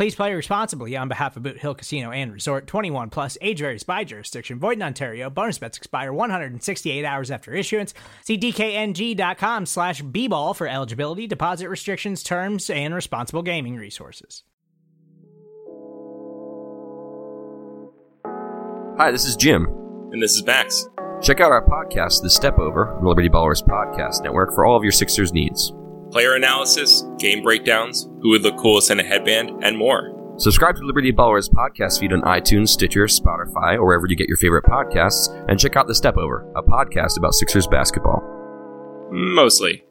Please play responsibly on behalf of Boot Hill Casino and Resort 21 plus age varies by jurisdiction. Void in Ontario. Bonus bets expire 168 hours after issuance. See DKNG.com slash B ball for eligibility, deposit restrictions, terms, and responsible gaming resources. Hi, this is Jim. And this is Max. Check out our podcast, The Step Over, Liberty Ballers Podcast Network, for all of your Sixers needs. Player analysis, game breakdowns, who would look coolest in a headband, and more. Subscribe to Liberty Ballers podcast feed on iTunes, Stitcher, Spotify, or wherever you get your favorite podcasts, and check out The Step Over, a podcast about Sixers basketball. Mostly.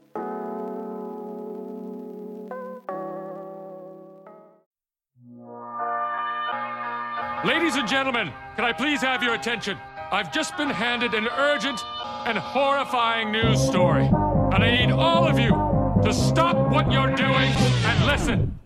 Ladies and gentlemen, can I please have your attention? I've just been handed an urgent and horrifying news story, and I need all of you to stop what you're doing and listen.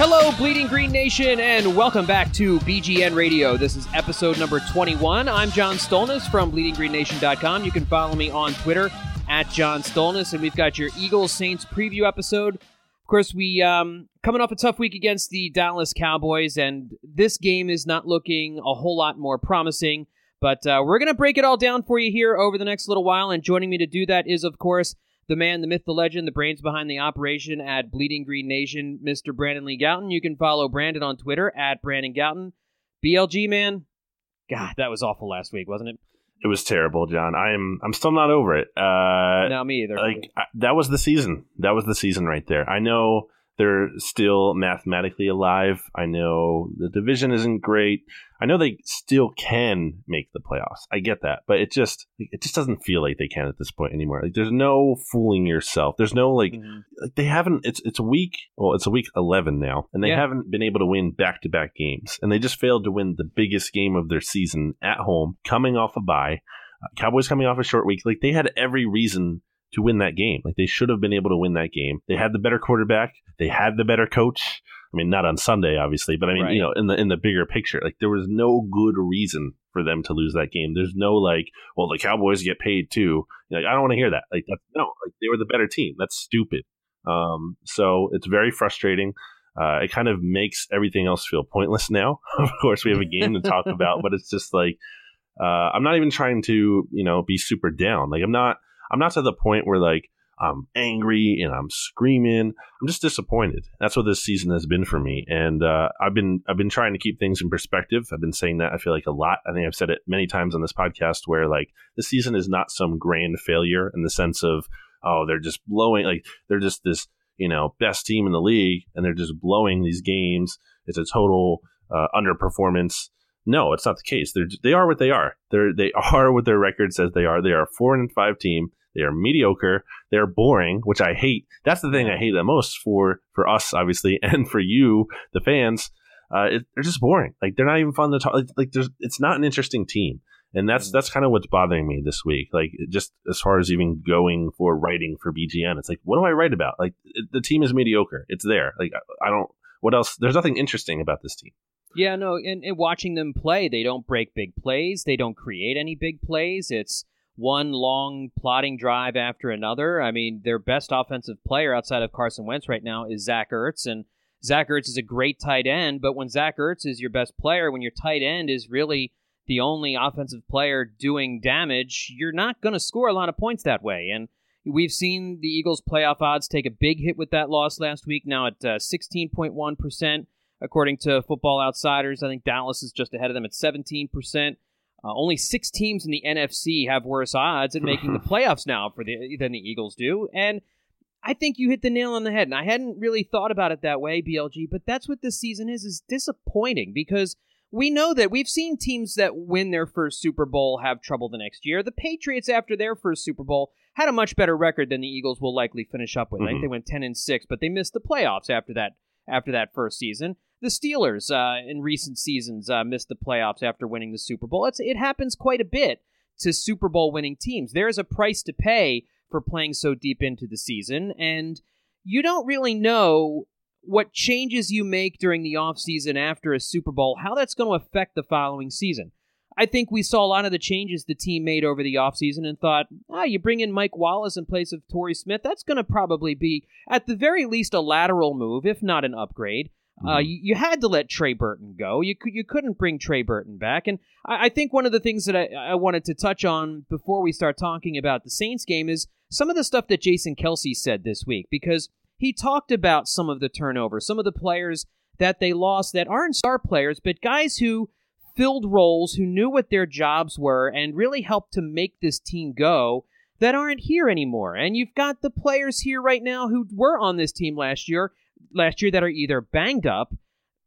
Hello, Bleeding Green Nation, and welcome back to BGN Radio. This is episode number 21. I'm John Stolnis from BleedingGreenNation.com. You can follow me on Twitter at John Stolnis, and we've got your Eagles Saints preview episode. Of course, we um, coming off a tough week against the Dallas Cowboys, and this game is not looking a whole lot more promising. But uh, we're going to break it all down for you here over the next little while. And joining me to do that is, of course, the man, the myth, the legend, the brains behind the operation at Bleeding Green Nation, Mr. Brandon Lee Gowton. You can follow Brandon on Twitter at Brandon Gowton. BLG, man, God, that was awful last week, wasn't it? It was terrible, John. I am. I'm still not over it. Uh, no, me either. Like I, that was the season. That was the season right there. I know they're still mathematically alive. I know the division isn't great. I know they still can make the playoffs. I get that, but it just it just doesn't feel like they can at this point anymore. Like there's no fooling yourself. There's no like Mhm. like they haven't. It's it's a week. Well, it's a week eleven now, and they Yeah. haven't been able to win back to back games, and they just failed to win the biggest game of their season at home, coming off a bye. Uh, Cowboys coming off a short week. Like they had every reason to win that game. Like they should have been able to win that game. They had the better quarterback. They had the better coach. I mean, not on Sunday, obviously, but I mean, Right. you know, in the in the bigger picture, like there was no good reason for them to lose that game. There's no like, well, the Cowboys get paid too. Like I don't want to hear that. Like that's, no, like they were the better team. That's stupid. Um, so it's very frustrating. Uh, it kind of makes everything else feel pointless now. of course, we have a game to talk about, but it's just like uh, I'm not even trying to, you know, be super down. Like I'm not, I'm not to the point where like I'm angry and I'm screaming. I'm just disappointed. That's what this season has been for me. And uh, I've been, I've been trying to keep things in perspective. I've been saying that I feel like a lot. I think I've said it many times on this podcast where like this season is not some grand failure in the sense of, oh, they're just blowing, like they're just this, you know, best team in the league and they're just blowing these games. It's a total uh, underperformance. No, it's not the case. They're they are what they are. They're they are what their record says they are. They are a four and five team. They are mediocre. They're boring, which I hate. That's the thing I hate the most for for us, obviously, and for you, the fans. Uh, it, they're just boring. Like they're not even fun to talk. Like, like there's, it's not an interesting team, and that's that's kind of what's bothering me this week. Like just as far as even going for writing for BGN, it's like what do I write about? Like it, the team is mediocre. It's there. Like I, I don't. What else? There's nothing interesting about this team. Yeah, no, and, and watching them play, they don't break big plays. They don't create any big plays. It's one long plotting drive after another. I mean, their best offensive player outside of Carson Wentz right now is Zach Ertz, and Zach Ertz is a great tight end. But when Zach Ertz is your best player, when your tight end is really the only offensive player doing damage, you're not going to score a lot of points that way. And we've seen the Eagles' playoff odds take a big hit with that loss last week. Now at uh, 16.1 percent according to Football Outsiders. I think Dallas is just ahead of them at 17%. Uh, only six teams in the NFC have worse odds at making the playoffs now for the than the Eagles do, and I think you hit the nail on the head. And I hadn't really thought about it that way, BLG, but that's what this season is is disappointing because we know that we've seen teams that win their first Super Bowl have trouble the next year. The Patriots, after their first Super Bowl, had a much better record than the Eagles will likely finish up with. Mm-hmm. I think they went ten and six, but they missed the playoffs after that after that first season. The Steelers uh, in recent seasons uh, missed the playoffs after winning the Super Bowl. It's, it happens quite a bit to Super Bowl winning teams. There is a price to pay for playing so deep into the season, and you don't really know what changes you make during the offseason after a Super Bowl, how that's going to affect the following season. I think we saw a lot of the changes the team made over the offseason and thought, ah, you bring in Mike Wallace in place of Torrey Smith. That's going to probably be, at the very least, a lateral move, if not an upgrade. Uh, mm-hmm. Uh, you, you, had to let Trey Burton go. You you couldn't bring Trey Burton back. And I, I think one of the things that I, I, wanted to touch on before we start talking about the Saints game is some of the stuff that Jason Kelce said this week because he talked about some of the turnover, some of the players that they lost that aren't star players, but guys who filled roles, who knew what their jobs were, and really helped to make this team go that aren't here anymore. And you've got the players here right now who were on this team last year, last year that are either banged up,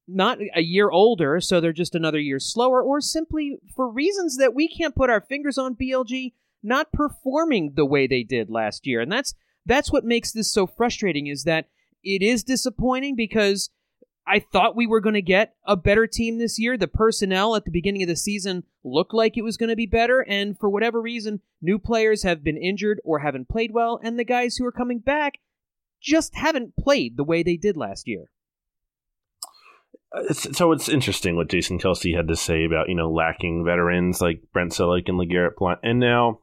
not a year older, so they're just another year slower, or simply for reasons that we can't put our fingers on BLG, not performing the way they did last year. And that's that's what makes this so frustrating is that it is disappointing because I thought we were going to get a better team this year. The personnel at the beginning of the season looked like it was going to be better, and for whatever reason, new players have been injured or haven't played well, and the guys who are coming back just haven't played the way they did last year. So it's interesting what Jason Kelce had to say about you know lacking veterans like Brent Celek and LeGarrette Blunt, and now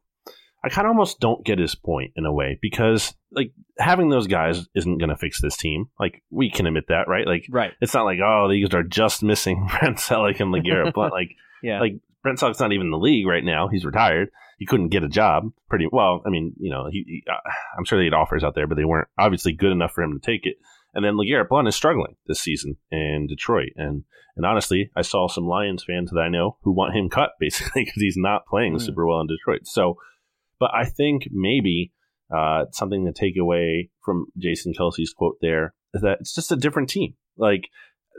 I kind of almost don't get his point in a way because like having those guys isn't going to fix this team. Like we can admit that, right? Like, right. It's not like oh, these are just missing Brent Celek and LeGarrette Blunt. Like, yeah, like Brent Celek's not even in the league right now. He's retired. He couldn't get a job. Pretty well. I mean, you know, he, he uh, I'm sure they had offers out there, but they weren't obviously good enough for him to take it. And then LeGarrette Blunt is struggling this season in Detroit. And and honestly, I saw some Lions fans that I know who want him cut basically because he's not playing mm. super well in Detroit. So but I think maybe uh, something to take away from Jason Kelce's quote there is that it's just a different team. Like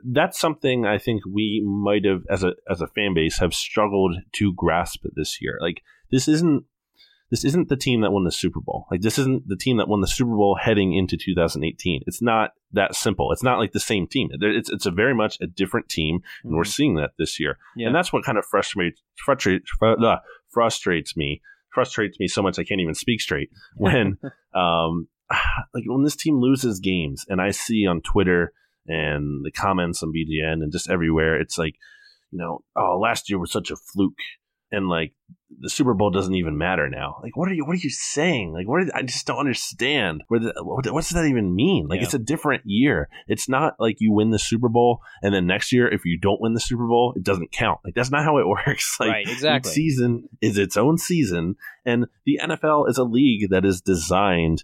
that's something I think we might have, as a as a fan base, have struggled to grasp this year. Like this isn't this isn't the team that won the Super Bowl. Like this isn't the team that won the Super Bowl heading into 2018. It's not that simple. It's not like the same team. It's it's a very much a different team, and mm-hmm. we're seeing that this year. Yeah. And that's what kind of frustrates frustrates frustrates me frustrates me so much I can't even speak straight when um like when this team loses games and I see on Twitter and the comments on BGN and just everywhere it's like you know oh last year was such a fluke and like the Super Bowl doesn't even matter now. Like, what are you? What are you saying? Like, what? Are, I just don't understand. Where the, what, does that even mean? Like, yeah. it's a different year. It's not like you win the Super Bowl and then next year, if you don't win the Super Bowl, it doesn't count. Like, that's not how it works. Like, right, exactly. season is its own season, and the NFL is a league that is designed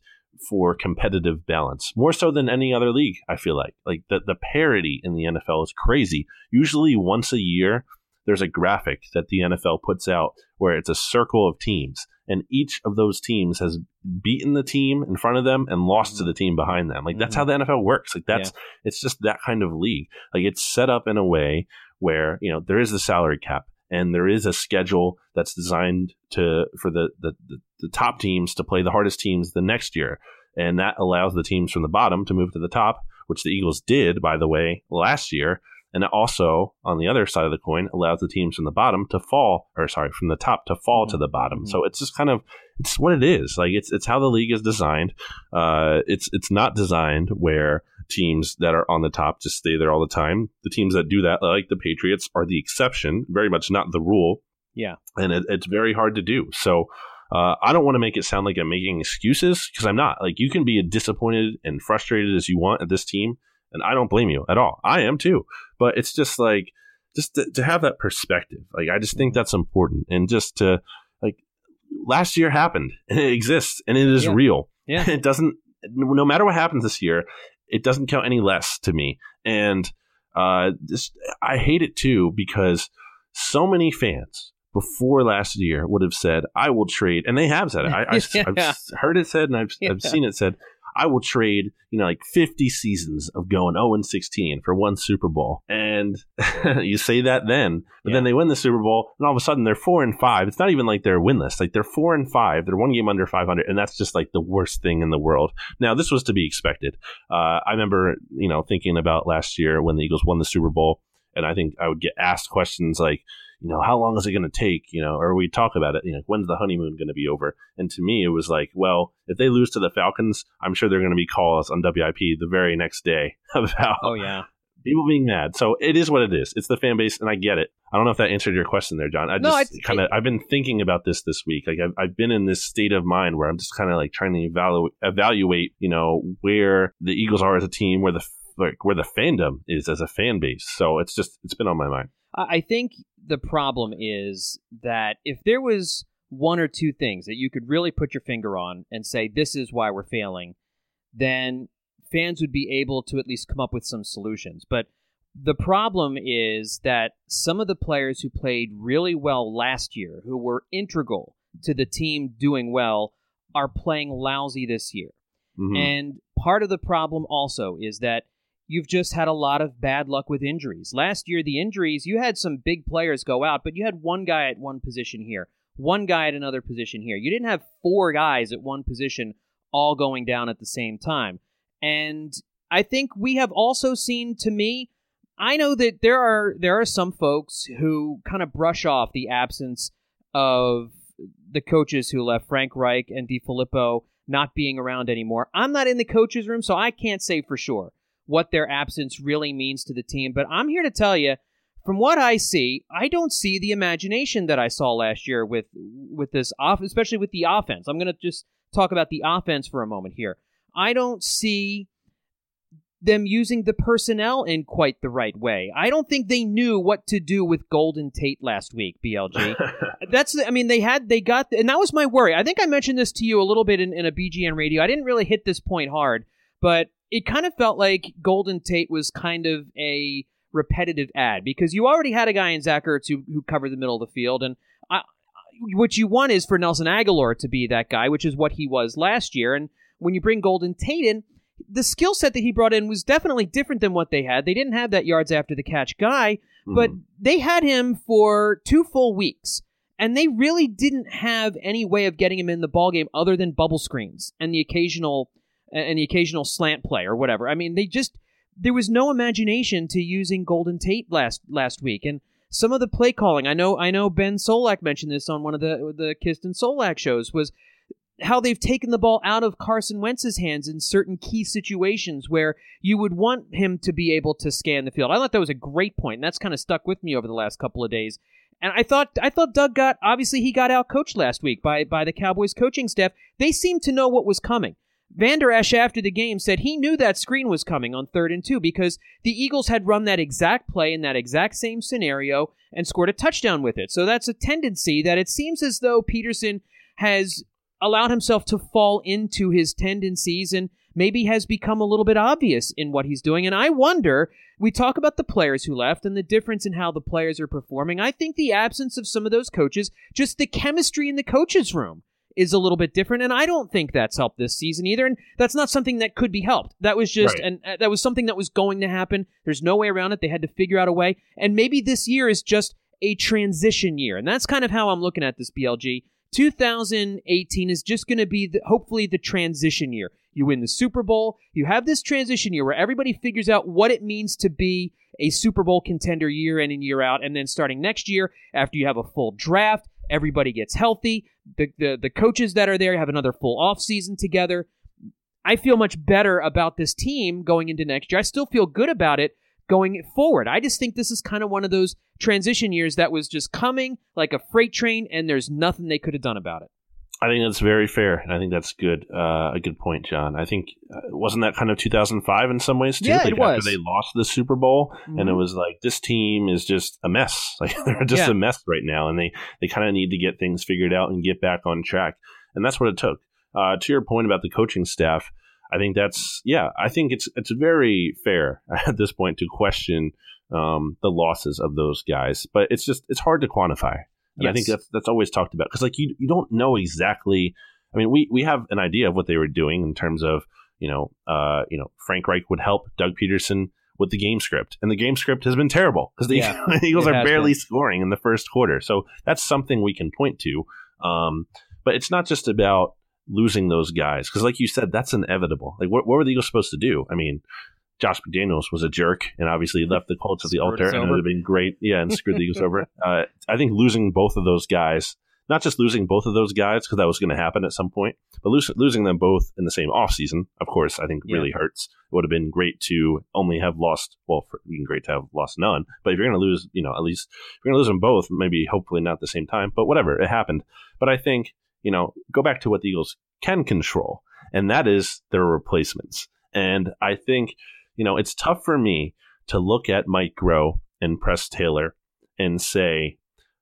for competitive balance more so than any other league. I feel like like the the parity in the NFL is crazy. Usually once a year there's a graphic that the NFL puts out where it's a circle of teams, and each of those teams has beaten the team in front of them and lost mm-hmm. to the team behind them. Like that's mm-hmm. how the NFL works. Like that's yeah. it's just that kind of league. Like it's set up in a way where you know there is the salary cap and there is a schedule that's designed to for the, the, the, the top teams to play the hardest teams the next year and that allows the teams from the bottom to move to the top which the eagles did by the way last year and it also, on the other side of the coin, allows the teams from the bottom to fall, or sorry, from the top to fall mm-hmm. to the bottom. Mm-hmm. So it's just kind of it's what it is. Like it's it's how the league is designed. Uh, it's it's not designed where teams that are on the top just stay there all the time. The teams that do that, like the Patriots, are the exception, very much not the rule. Yeah, and it, it's very hard to do. So. Uh, I don't want to make it sound like I'm making excuses because I'm not. Like you can be as disappointed and frustrated as you want at this team, and I don't blame you at all. I am too. But it's just like just to, to have that perspective. Like I just think that's important, and just to like last year happened and it exists and it is yeah. real. Yeah, it doesn't. No matter what happens this year, it doesn't count any less to me. And uh, just I hate it too because so many fans before last year would have said, I will trade, and they have said it. I, have Yeah. heard it said, and I've, Yeah. I've seen it said, I will trade, you know, like 50 seasons of going 0 and 16 for one Super Bowl. And you say that then, but then they win the Super Bowl, and all of a sudden they're 4 and 5. It's not even like they're winless. Like they're 4 and 5. They're one game under 500, and that's just like the worst thing in the world. Now, this was to be expected. Uh, I remember, you know, thinking about last year when the Eagles won the Super Bowl, and I think I would get asked questions like, you know, how long is it going to take? You know, or we talk about it, you know, when's the honeymoon going to be over? And to me, it was like, well, if they lose to the Falcons, I'm sure they're going to be calls on WIP the very next day about Oh yeah. people being mad. So it is what it is. It's the fan base, and I get it. I don't know if that answered your question there, John. I No, just kind of I've been thinking about this this week. Like I've, I've been in this state of mind where I'm just kind of like trying to evaluate, evaluate, you know, where the Eagles are as a team, where the like where the fandom is as a fan base. So it's just it's been on my mind. I think the problem is that if there was one or two things that you could really put your finger on and say this is why we're failing, then fans would be able to at least come up with some solutions. But the problem is that some of the players who played really well last year, who were integral to the team doing well, are playing lousy this year. Mhm. And part of the problem also is that you've just had a lot of bad luck with injuries. Last year, the injuries, you had some big players go out, but you had one guy at one position here, one guy at another position here. You didn't have four guys at one position all going down at the same time. And I think we have also seen to me I know that there are there are some folks who kind of brush off the absence of the coaches who left Frank Reich and DeFilippo not being around anymore. I'm not in the coaches room, so I can't say for sure what their absence really means to the team, but I'm here to tell you from what I see, I don't see the imagination that I saw last year with with this off, especially with the offense. I'm going to just talk about the offense for a moment here. I don't see them using the personnel in quite the right way. I don't think they knew what to do with Golden Tate last week, BLG. That's, I mean, they had, they got, and that was my worry. I think I mentioned this to you a little bit in, in a BGN radio. I didn't really hit this point hard, but it kind of felt like Golden Tate was kind of a repetitive add because you already had a guy in Zach Ertz who, who covered the middle of the field, and I, what you want is for Nelson Agholor to be that guy, which is what he was last year. And when you bring Golden Tate in, the skill set that he brought in was definitely different than what they had. They didn't have that yards after the catch guy, but Mhm. they had him for two full weeks. And they really didn't have any way of getting him in the ballgame other than bubble screens and the occasional and the occasional slant play or whatever. I mean, they just there was no imagination to using Golden Tate last last week. And some of the play calling, I know I know Ben Solak mentioned this on one of the the Kist and Solak shows was how they've taken the ball out of Carson Wentz's hands in certain key situations where you would want him to be able to scan the field. I thought that was a great point, and that's kind of stuck with me over the last couple of days. And I thought I thought Doug got obviously he got out coached last week by by the Cowboys coaching staff. They seemed to know what was coming. Vander Esch after the game said he knew that screen was coming on third and two because the Eagles had run that exact play in that exact same scenario and scored a touchdown with it. So that's a tendency that it seems as though Pederson has allowed himself to fall into his tendencies and maybe has become a little bit obvious in what he's doing. And I wonder, we talk about the players who left and the difference in how the players are performing. I think the absence of some of those coaches, just the chemistry in the coaches' room, is a little bit different. And I don't think that's helped this season either. And that's not something that could be helped. That was just, Right. and uh, that was something that was going to happen. There's no way around it. They had to figure out a way. And maybe this year is just a transition year. And that's kind of how I'm looking at this BLG. 2018 is just going to be the, hopefully the transition year. You win the Super Bowl, you have this transition year where everybody figures out what it means to be a Super Bowl contender year in and year out, and then starting next year, after you have a full draft, everybody gets healthy. The the, the coaches that are there have another full off season together. I feel much better about this team going into next year. I still feel good about it going forward. I just think this is kind of one of those transition years that was just coming like a freight train, and there's nothing they could have done about it. I think that's very fair, and I think that's good. Uh, a good point, John. I think uh, wasn't that kind of 2005 in some ways too? Yeah, like it was. After they lost the Super Bowl, and it Mhm. was like this team is just a mess. Like they're just Yeah. a mess right now, and they they kind of need to get things figured out and get back on track. And that's what it took. Uh, to your point about the coaching staff, I think that's yeah. I think it's it's very fair at this point to question um, the losses of those guys, but it's just it's hard to quantify. And I think that's that's always talked about because like you you don't know exactly. I mean, we we have an idea of what they were doing in terms of you know uh you know Frank Reich would help Doug Pederson with the game script, and the game script has been terrible because the Yeah, Eagles are barely been. scoring in the first quarter. So that's something we can point to. Um, but it's not just about losing those guys because, like you said, that's inevitable. Like, what, what were the Eagles supposed to do? I mean, Josh McDaniels was a jerk and obviously left the Colts at the Screwed altar, and it would have been great. Yeah, and screwed the Eagles over. Uh, I think losing both of those guys, not just losing both of those guys because that was going to happen at some point, but losing losing them both in the same offseason, of course, I think Yeah. really hurts. It would have been great to only have lost. Well, for, been great to have lost none, but if you're going to lose, you know, at least if you're going to lose them both, maybe hopefully not at the same time. But whatever, it happened. But I think you know, go back to what the Eagles can control, and that is their replacements. And I think you know it's tough for me to look at Mike Groh and Press Taylor and say,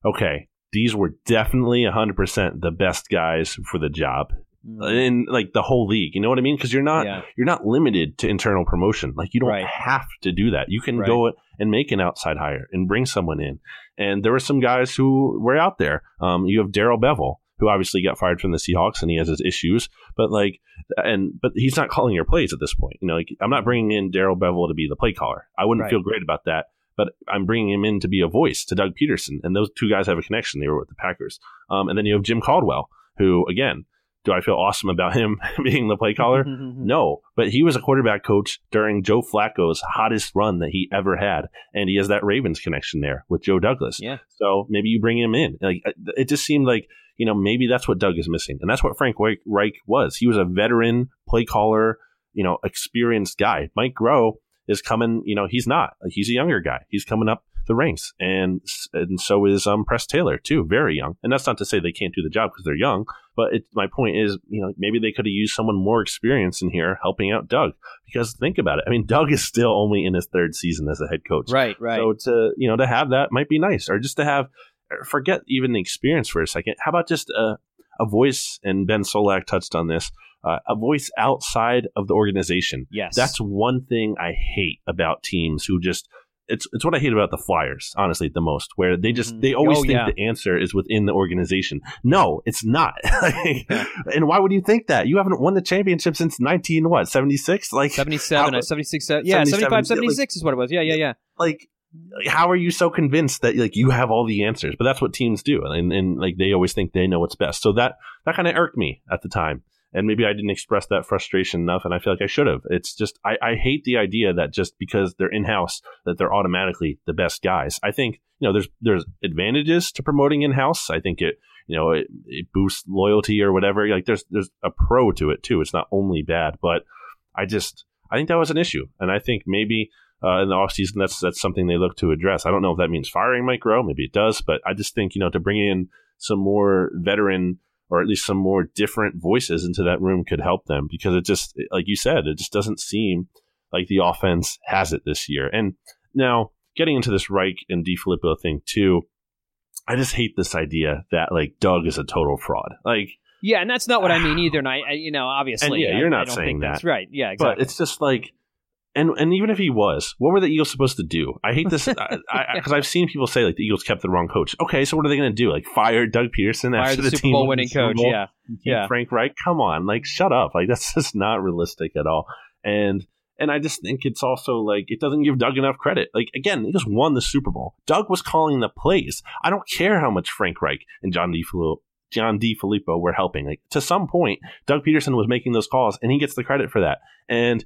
okay, these were definitely 100% the best guys for the job in like the whole league. You know what I mean? Because you're not yeah. you're not limited to internal promotion. Like you don't Right. have to do that. You can Right. go and make an outside hire and bring someone in. And there were some guys who were out there. Um, you have Darrell Bevell, who obviously got fired from the Seahawks, and he has his issues. But like, and but he's not calling your plays at this point. You know, like I'm not bringing in Darrell Bevell to be the play caller. I wouldn't Right. feel great about that. But I'm bringing him in to be a voice to Doug Pederson, and those two guys have a connection. They were with the Packers. Um, and then you have Jim Caldwell, who again, do I feel awesome about him being the play caller? No, but he was a quarterback coach during Joe Flacco's hottest run that he ever had, and he has that Ravens connection there with Joe Douglas. Yeah. So maybe you bring him in. Like uh, it just seemed like you know maybe that's what Doug is missing, and that's what Frank Reich- was. He was a veteran play caller, you know, experienced guy. Mike Groh is coming. You know, he's not. Like, he's a younger guy. He's coming up the ranks, and and so is um Press Taylor too, very young. And that's not to say they can't do the job because they're young, but it, my point is, you know, maybe they could have used someone more experienced in here helping out Doug. Because think about it. I mean, Doug is still only in his third season as a head coach. Right, right. So to you know to have that might be nice, or just to have forget even the experience for a second. How about just a a voice? And Ben Solak touched on this. Uh, a voice outside of the organization. yes. That's one thing I hate about teams who just. It's, it's what I hate about the Flyers, honestly, the most, where they just they always Oh, think yeah. the answer is within the organization. No, it's not. and why would you think that? You haven't won the championship since nineteen what seventy six? Like 77, how- uh, 76, uh, yeah, 77, 75, like- 76 is what it was. Yeah, yeah, yeah. like how are you so convinced that like you have all the answers but that's what teams do and, and like they always think they know what's best so that that kind of irked me at the time and maybe i didn't express that frustration enough and i feel like i should have. It's just i, I hate the idea that just because they're in-house that they're automatically the best guys. I think you know there's there's advantages to promoting in-house. I think it you know it, it boosts loyalty or whatever. Like there's there's a pro to it too. It's not only bad but i just i think that was an issue. And i think maybe uh, in the offseason, that's that's something they look to address. I don't know if that means firing Mike Groh, maybe it does, but I just think you know to bring in some more veteran or at least some more different voices into that room could help them because it just like you said, it just doesn't seem like the offense has it this year. And now getting into this Reich and DeFilippo thing too, I just hate this idea that like Doug is a total fraud. Like Yeah, and that's not what I mean either. And I, I you know, obviously, And yeah, I- you're I not don't saying think that's that. right. Yeah, But exactly. it's just like, and and even if he was, what were the Eagles supposed to do? I hate this because I've seen people say like the Eagles kept the wrong coach. Okay, so what are they going to do? Like fire Doug Pederson Fire after the the, Super team Bowl winning coach. Bowl? Yeah, yeah. Frank Reich, come on, like shut up. Like that's just not realistic at all. And and I just think it's also like it doesn't give Doug enough credit. Like again, he just won the Super Bowl. Doug was calling the plays. I don't care how much Frank Reich and John D. John D. Filippo were helping. Like to some point, Doug Pederson was making those calls, and he gets the credit for that. And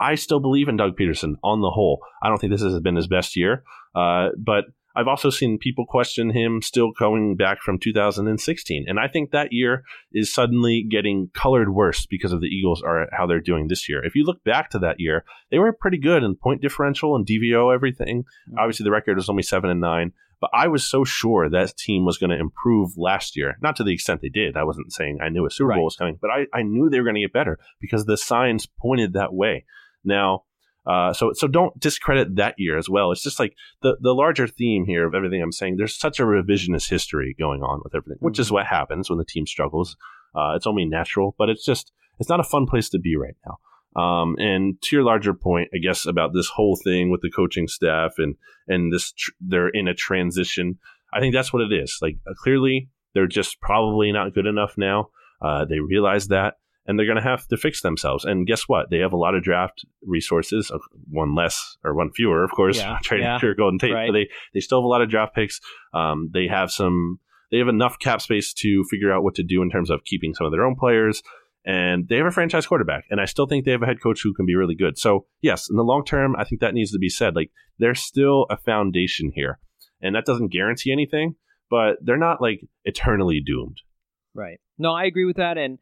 I still believe in Doug Pederson on the whole. I don't think this has been his best year, uh, but I've also seen people question him still going back from 2016, and I think that year is suddenly getting colored worse because of the Eagles are how they're doing this year. If you look back to that year, they were pretty good in point differential and DVOA everything. Obviously, the record was only seven and nine. But I was so sure that team was going to improve last year. Not to the extent they did. I wasn't saying I knew a Super Right. Bowl was coming, but I, I knew they were going to get better because the signs pointed that way. Now, uh, so so don't discredit that year as well. It's just like the the larger theme here of everything I'm saying. There's such a revisionist history going on with everything, which is what happens when the team struggles. Uh, it's only natural, but it's just it's not a fun place to be right now. Um, and to your larger point, I guess about this whole thing with the coaching staff and and this tr- they're in a transition. I think that's what it is. Like uh, clearly, they're just probably not good enough now. Uh, they realize that, and they're going to have to fix themselves. And guess what? They have a lot of draft resources, one less or one fewer, of course, Yeah, trading yeah, for Golden Tate. right. But they they still have a lot of draft picks. Um, they have some. They have enough cap space to figure out what to do in terms of keeping some of their own players. And they have a franchise quarterback, and I still think they have a head coach who can be really good. So, yes, in the long term, I think that needs to be said. Like, there's still a foundation here, and that doesn't guarantee anything, but they're not like eternally doomed. Right. No, I agree with that. And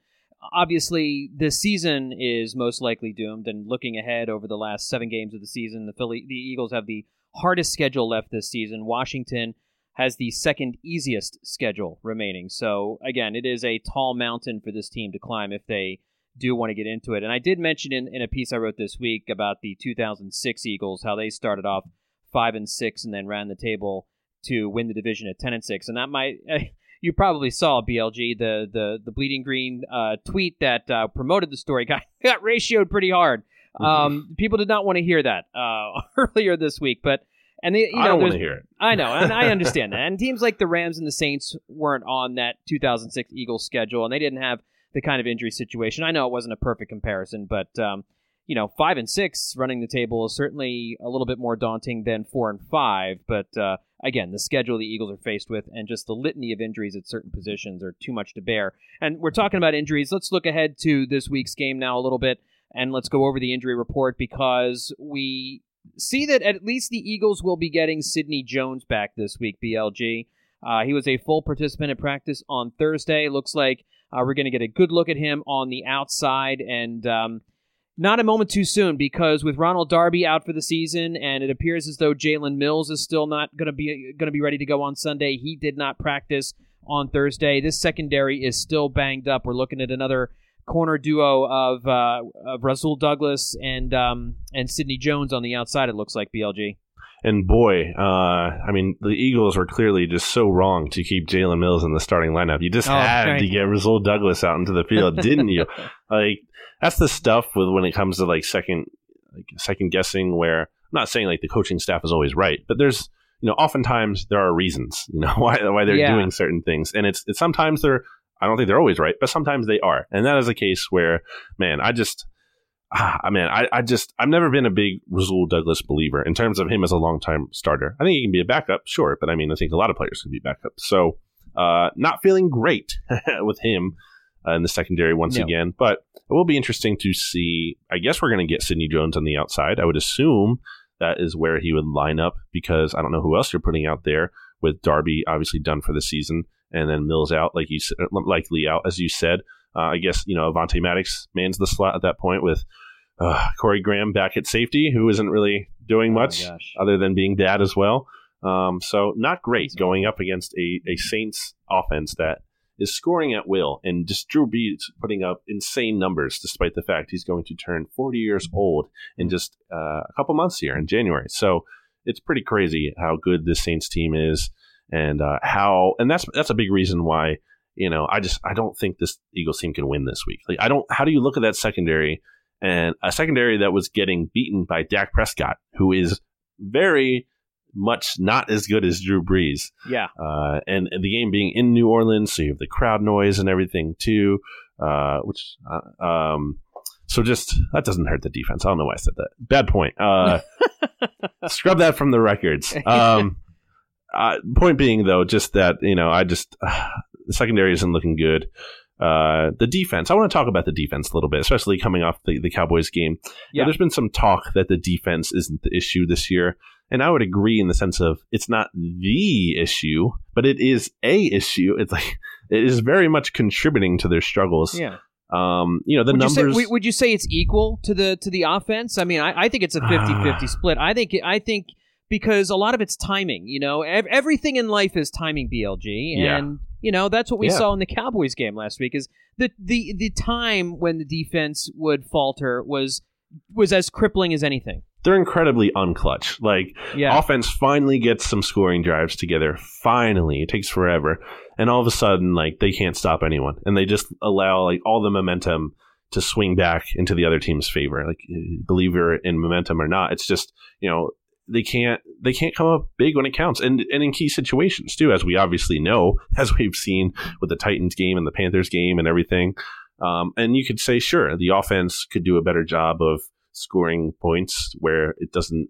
obviously, this season is most likely doomed. And looking ahead over the last seven games of the season, the Philly, the Eagles have the hardest schedule left this season. Washington has the second easiest schedule remaining. So again, it is a tall mountain for this team to climb if they do want to get into it. And I did mention in, in a piece I wrote this week about the 2006 Eagles, how they started off five and six and then ran the table to win the division at 10 and six. And that might, you probably saw BLG the the the bleeding green uh, tweet that uh, promoted the story got got ratioed pretty hard. Mm-hmm. Um, people did not want to hear that uh, earlier this week, but and they, you I know don't want to hear it. I know, and I understand that. And teams like the Rams and the Saints weren't on that 2006 Eagles schedule, and they didn't have the kind of injury situation. I know it wasn't a perfect comparison, but um, you know, five and six running the table is certainly a little bit more daunting than four and five. But uh, again, the schedule the Eagles are faced with, and just the litany of injuries at certain positions are too much to bear. And we're talking about injuries. Let's look ahead to this week's game now a little bit, and let's go over the injury report because we see that at least the Eagles will be getting Sidney Jones back this week, BLG. Uh, he was a full participant in practice on Thursday. Looks like uh, we're going to get a good look at him on the outside, and um, not a moment too soon because with Ronald Darby out for the season, and it appears as though Jalen Mills is still not going to be going to be ready to go on Sunday. He did not practice on Thursday. This secondary is still banged up. We're looking at another corner duo of uh, of Rasul Douglas and um, and Sidney Jones on the outside. It looks like BLG. And boy, uh, I mean, the Eagles were clearly just so wrong to keep Jalen Mills in the starting lineup. You just Oh, had right. to get Rasul Douglas out into the field, didn't you? Like that's the stuff with when it comes to like second, like second guessing. Where I'm not saying like the coaching staff is always right, but there's you know oftentimes there are reasons you know why why they're Yeah. doing certain things, and it's it's sometimes they're I don't think they're always right, but sometimes they are, and that is a case where man, I just ah, I mean, I, I just I've never been a big Rasul Douglas believer in terms of him as a long time starter. I think he can be a backup, sure, but I mean, I think a lot of players can be backups. So, uh, not feeling great with him uh, in the secondary once again, but it will be interesting to see. I guess we're going to get Sidney Jones on the outside. I would assume that is where he would line up because I don't know who else you're putting out there with Darby obviously done for the season and then Mills out like you said, likely out as you said. Uh, I guess you know Avonte Maddox mans the slot at that point with uh, Corey Graham back at safety, who isn't really doing Oh much other than being bad as well. Um, so not great going up against a, a Saints offense that is scoring at will, and just Drew Brees putting up insane numbers despite the fact he's going to turn 40 years old in just uh, a couple months here in January. So it's pretty crazy how good this Saints team is, and uh, how and that's that's a big reason why you know I just I don't think this Eagles team can win this week. Like I don't. How do you look at that secondary and a secondary that was getting beaten by Dak Prescott, who is very much not as good as Drew Brees, Yeah. uh, and, and the game being in New Orleans, so you have the crowd noise and everything too, uh, which uh, um, so just that doesn't hurt the defense. I don't know why I said that. Bad point. Uh, scrub that from the records. Um, uh, point being though, just that you know, I just the secondary isn't looking good. Uh, the defense. I want to talk about the defense a little bit, especially coming off the, the Cowboys game. Yeah. there's been some talk that the defense isn't the issue this year, and I would agree in the sense of it's not the issue, but it is a issue. It's like it is very much contributing to their struggles. Yeah. Um, you know the would numbers. You say, would- you say it's equal to the to the offense? I mean, I, I think it's a 50-50 split. I think I think because a lot of it's timing. You know, ev- everything in life is timing. BLG, Yeah. and you know that's what we Yeah. saw in the Cowboys game last week. Is the the the time when the defense would falter was was as crippling as anything. They're incredibly unclutch. Like Yeah. offense finally gets some scoring drives together. Finally, it takes forever, and all of a sudden, like they can't stop anyone, and they just allow like all the momentum to swing back into the other team's favor. Like believe you're in momentum or not, it's just you know they can't they can't come up big when it counts, and and in key situations too, as we obviously know, as we've seen with the Titans game and the Panthers game and everything. Um, and you could say, sure, the offense could do a better job of scoring points where it doesn't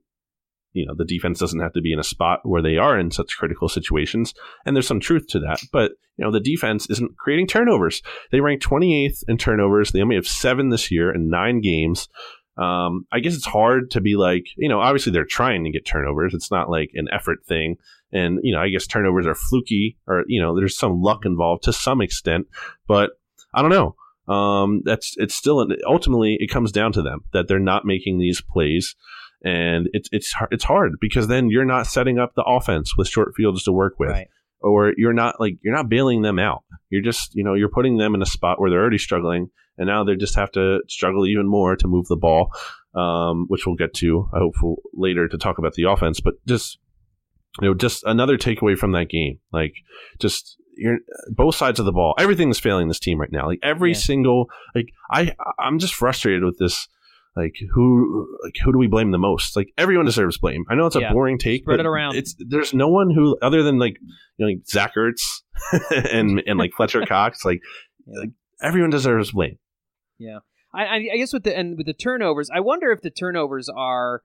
you know the defense doesn't have to be in a spot where they are in such critical situations and there's some truth to that but you know the defense isn't creating turnovers they rank 28th in turnovers they only have seven this year in nine games um, I guess it's hard to be like, you know, obviously they're trying to get turnovers. It's not like an effort thing. And, you know, I guess turnovers are fluky or, you know, there's some luck involved to some extent. But I don't know. Um, that's, it's still, ultimately, it comes down to them that they're not making these plays and it's it's it's hard because then you're not setting up the offense with short fields to work with. Right. Or you're not like you're not bailing them out. You're just you know you're putting them in a spot where they're already struggling, and now they just have to struggle even more to move the ball, um, which we'll get to I hope later to talk about the offense. But just you know, just another takeaway from that game, like just you're both sides of the ball. Everything's failing this team right now. Like every yeah. single like I I'm just frustrated with this like who like who do we blame the most? Like everyone deserves blame. I know it's a yeah. boring take, Spread but it around. It's there's no one who other than like you know like Zach Ertz and and like Fletcher Cox. Like, like everyone deserves blame. Yeah, I, I guess with the and with the turnovers, I wonder if the turnovers are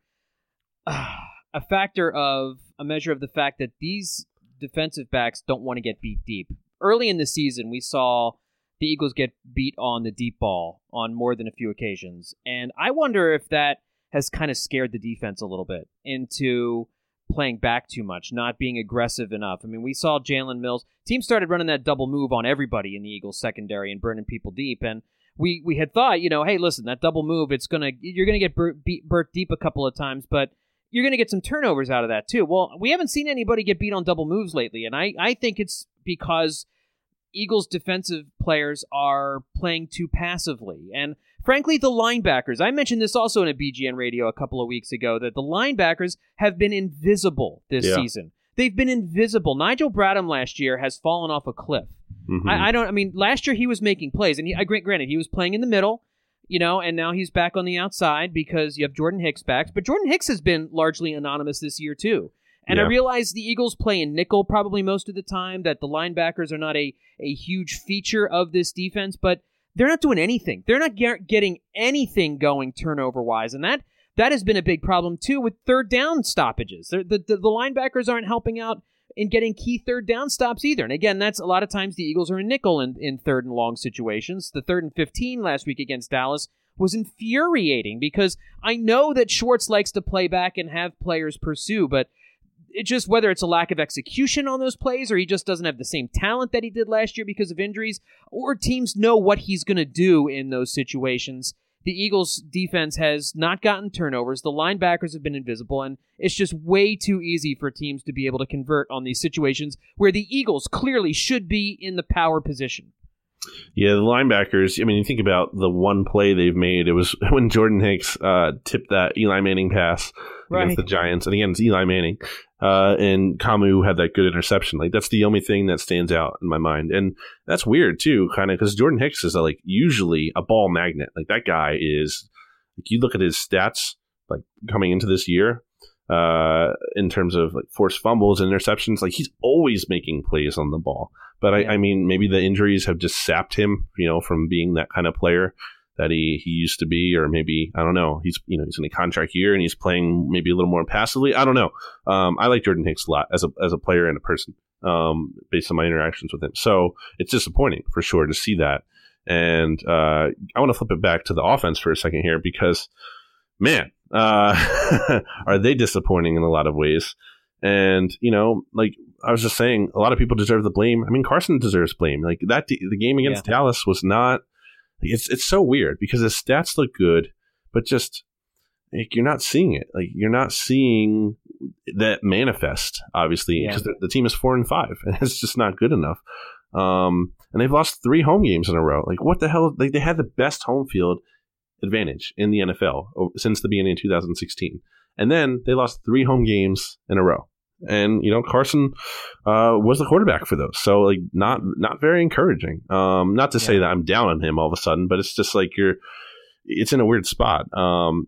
uh, a factor of a measure of the fact that these defensive backs don't want to get beat deep. Early in the season, we saw the Eagles get beat on the deep ball on more than a few occasions. And I wonder if that has kind of scared the defense a little bit into playing back too much, not being aggressive enough. I mean, we saw Jalen Mills. Team started running that double move on everybody in the Eagles secondary and burning people deep. And we we had thought, you know, hey, listen, that double move, it's gonna you're gonna get burnt, burnt deep a couple of times, but you're gonna get some turnovers out of that too. Well, we haven't seen anybody get beat on double moves lately, and I I think it's because Eagles defensive players are playing too passively. And frankly, the linebackers, I mentioned this also in a BGN radio a couple of weeks ago, that the linebackers have been invisible this yeah. season. They've been invisible. Nigel Bradham last year has fallen off a cliff. Mm-hmm. I, I, don't. I mean, last year he was making plays, and he, I granted he was playing in the middle, you know, and now he's back on the outside because you have Jordan Hicks back. But Jordan Hicks has been largely anonymous this year too. And yeah. I realize the Eagles play in nickel probably most of the time, that the linebackers are not a, a huge feature of this defense, but they're not doing anything. They're not get, getting anything going turnover wise. And that that has been a big problem too with third down stoppages. The, the, the linebackers aren't helping out in getting key third down stops either. And again, that's a lot of times the Eagles are in nickel in, in third and long situations. The third and 15 last week against Dallas was infuriating because I know that Schwartz likes to play back and have players pursue, but it's just whether it's a lack of execution on those plays or he just doesn't have the same talent that he did last year because of injuries, or teams know what he's going to do in those situations. The Eagles' defense has not gotten turnovers. The linebackers have been invisible, and it's just way too easy for teams to be able to convert on these situations where the Eagles clearly should be in the power position. Yeah, the linebackers. I mean, you think about the one play they've made. It was when Jordan Hicks uh, tipped that Eli Manning pass right. against the Giants, and again, it's Eli Manning. Uh, and Kamu had that good interception. Like that's the only thing that stands out in my mind, and that's weird too, kind of because Jordan Hicks is a, like usually a ball magnet. Like that guy is. Like you look at his stats, like coming into this year, uh, in terms of like forced fumbles and interceptions. Like he's always making plays on the ball. But I, I, mean, maybe the injuries have just sapped him, you know, from being that kind of player that he, he used to be, or maybe I don't know. He's you know he's in a contract year and he's playing maybe a little more passively. I don't know. Um, I like Jordan Hicks a lot as a as a player and a person, um, based on my interactions with him. So it's disappointing for sure to see that. And uh, I want to flip it back to the offense for a second here because, man, uh, are they disappointing in a lot of ways? And you know, like I was just saying, a lot of people deserve the blame. I mean, Carson deserves blame. Like that, the game against yeah. Dallas was not. It's it's so weird because his stats look good, but just like you're not seeing it. Like you're not seeing that manifest. Obviously, because yeah. the, the, team is four and five, and it's just not good enough. Um, and they've lost three home games in a row. Like what the hell? Like they had the best home field advantage in the NFL since the beginning of 2016. And then they lost three home games in a row. And you know Carson uh, was the quarterback for those, so like not not very encouraging. Um, not to yeah. say that I'm down on him all of a sudden, but it's just like you're it's in a weird spot. Um,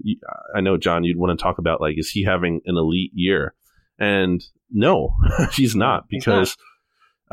I know John, you'd want to talk about like, is he having an elite year? And no, he's not because.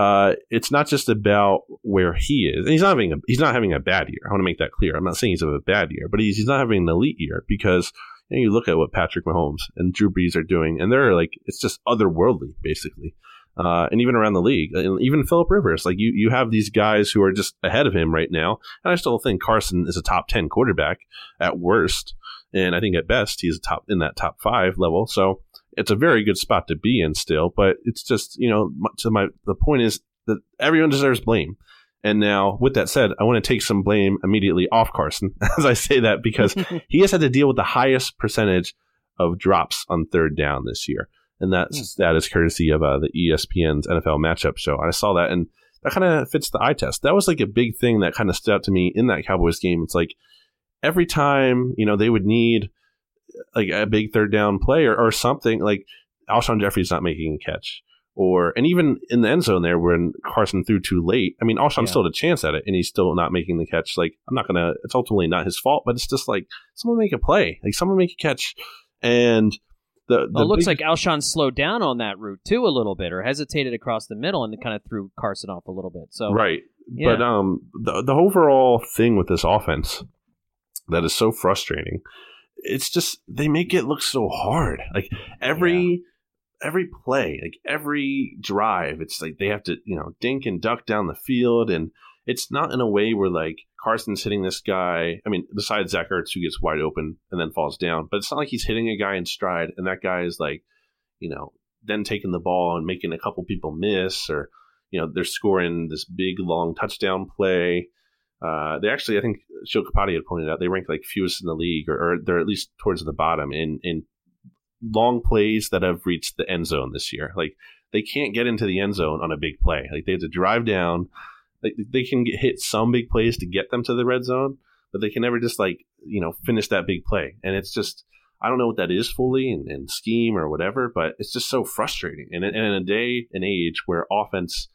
Uh, it's not just about where he is, and he's not having a he's not having a bad year. I want to make that clear. I'm not saying he's having a bad year, but he's he's not having an elite year because you, know, you look at what Patrick Mahomes and Drew Brees are doing, and they're like it's just otherworldly, basically. Uh, and even around the league, and even Philip Rivers, like you, you have these guys who are just ahead of him right now. And I still think Carson is a top ten quarterback at worst, and I think at best he's top in that top five level. So it's a very good spot to be in still. But it's just you know, to my the point is that everyone deserves blame. And now, with that said, I want to take some blame immediately off Carson as I say that because he has had to deal with the highest percentage of drops on third down this year and that's mm. that is courtesy of uh, the ESPN's NFL matchup show. I saw that, and that kind of fits the eye test. That was like a big thing that kind of stood out to me in that Cowboys game. It's like every time you know they would need like a big third down play or, or something like Alshon Jeffery's not making a catch. Or and even in the end zone there when Carson threw too late. I mean, Alshon yeah. still had a chance at it, and he's still not making the catch. Like I'm not gonna. It's ultimately not his fault, but it's just like someone make a play, like someone make a catch, and the, the well, it looks big... like Alshon slowed down on that route too a little bit, or hesitated across the middle, and kind of threw Carson off a little bit. So right, yeah. but um, the the overall thing with this offense that is so frustrating, it's just they make it look so hard. Like every yeah. every play, like every drive, it's like they have to you know dink and duck down the field, and it's not in a way where like Carson's hitting this guy. I mean, besides Zach Ertz, who gets wide open and then falls down, but it's not like he's hitting a guy in stride and that guy is like, you know, then taking the ball and making a couple people miss or, you know, they're scoring this big long touchdown play. Uh, they actually, I think Joe Capati had pointed out, they rank like fewest in the league or, or they're at least towards the bottom in, in long plays that have reached the end zone this year. Like they can't get into the end zone on a big play. Like they have to drive down they, they can get, hit some big plays to get them to the red zone, but they can never just like you know finish that big play. And it's just I don't know what that is fully and, and scheme or whatever, but it's just so frustrating. And, and in a day and age where offense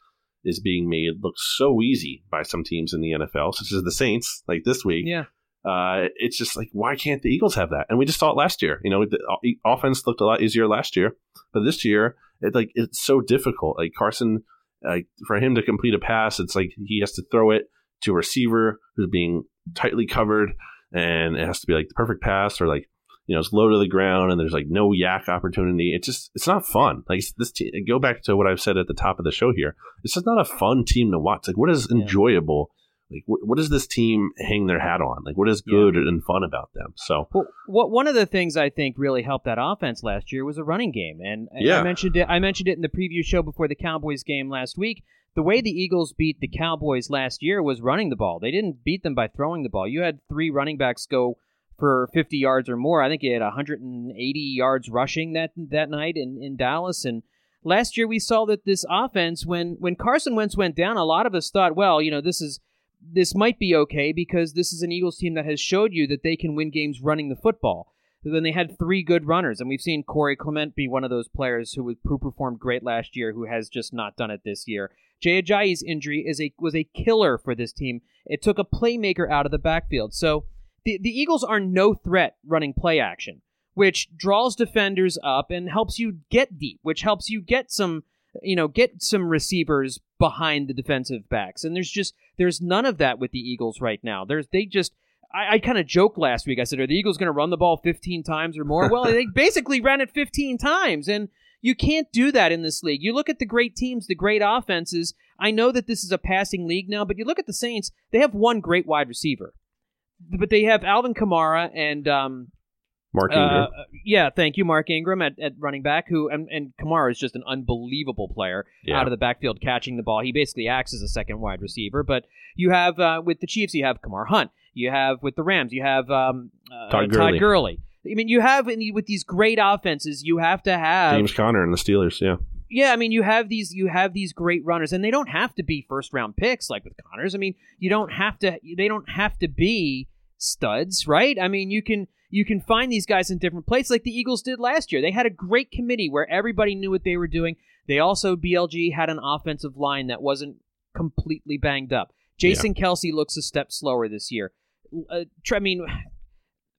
is being made look so easy by some teams in the NFL, such as the Saints, like this week. Yeah. Uh, it's just like why can't the Eagles have that? And we just saw it last year. You know, the offense looked a lot easier last year, but this year, it like it's so difficult. Like Carson like for him to complete a pass, it's like he has to throw it to a receiver who's being tightly covered, and it has to be like the perfect pass or like you know it's low to the ground and there's like no YAC opportunity. It's just it's not fun. Like this team, go back to what I've said at the top of the show here. It's just not a fun team to watch. Like what is enjoyable like what, what does this team hang their hat on like what is good yeah. and fun about them so well, what one of the things i think really helped that offense last year was a running game and yeah. i mentioned it i mentioned it in the preview show before the cowboys game last week the way the eagles beat the cowboys last year was running the ball they didn't beat them by throwing the ball you had three running backs go for 50 yards or more i think he had 180 yards rushing that that night in, in dallas and last year we saw that this offense when when carson wentz went down a lot of us thought well you know this is this might be okay because this is an Eagles team that has showed you that they can win games running the football. Then they had three good runners, and we've seen Corey Clement be one of those players who, who performed great last year, who has just not done it this year. Jay Ajayi's injury is a was a killer for this team. It took a playmaker out of the backfield. So the the Eagles are no threat running play action, which draws defenders up and helps you get deep, which helps you get some you know, get some receivers behind the defensive backs. And there's just there's none of that with the Eagles right now. There's they just I, I kind of joked last week. I said, "Are the Eagles going to run the ball 15 times or more?" well, they basically ran it 15 times, and you can't do that in this league. You look at the great teams, the great offenses. I know that this is a passing league now, but you look at the Saints. They have one great wide receiver, but they have Alvin Kamara and um, Mark uh, Ingram. Uh, yeah, thank you, Mark Ingram at, at running back. Who and, and Kamara is just an unbelievable player yeah. out of the backfield catching the ball. He basically acts as a second wide receiver. But you have uh, with the Chiefs, you have Kareem Hunt. You have with the Rams, you have um, uh, Todd, Gurley. Todd Gurley. I mean, you have with these great offenses, you have to have James Conner and the Steelers. Yeah. Yeah, I mean, you have these you have these great runners, and they don't have to be first round picks like with Connors. I mean, you don't have to. They don't have to be studs, right? I mean, you can you can find these guys in different places like the Eagles did last year. They had a great committee where everybody knew what they were doing. They also, BLG, had an offensive line that wasn't completely banged up. Jason yeah. Kelce looks a step slower this year. Uh, I mean,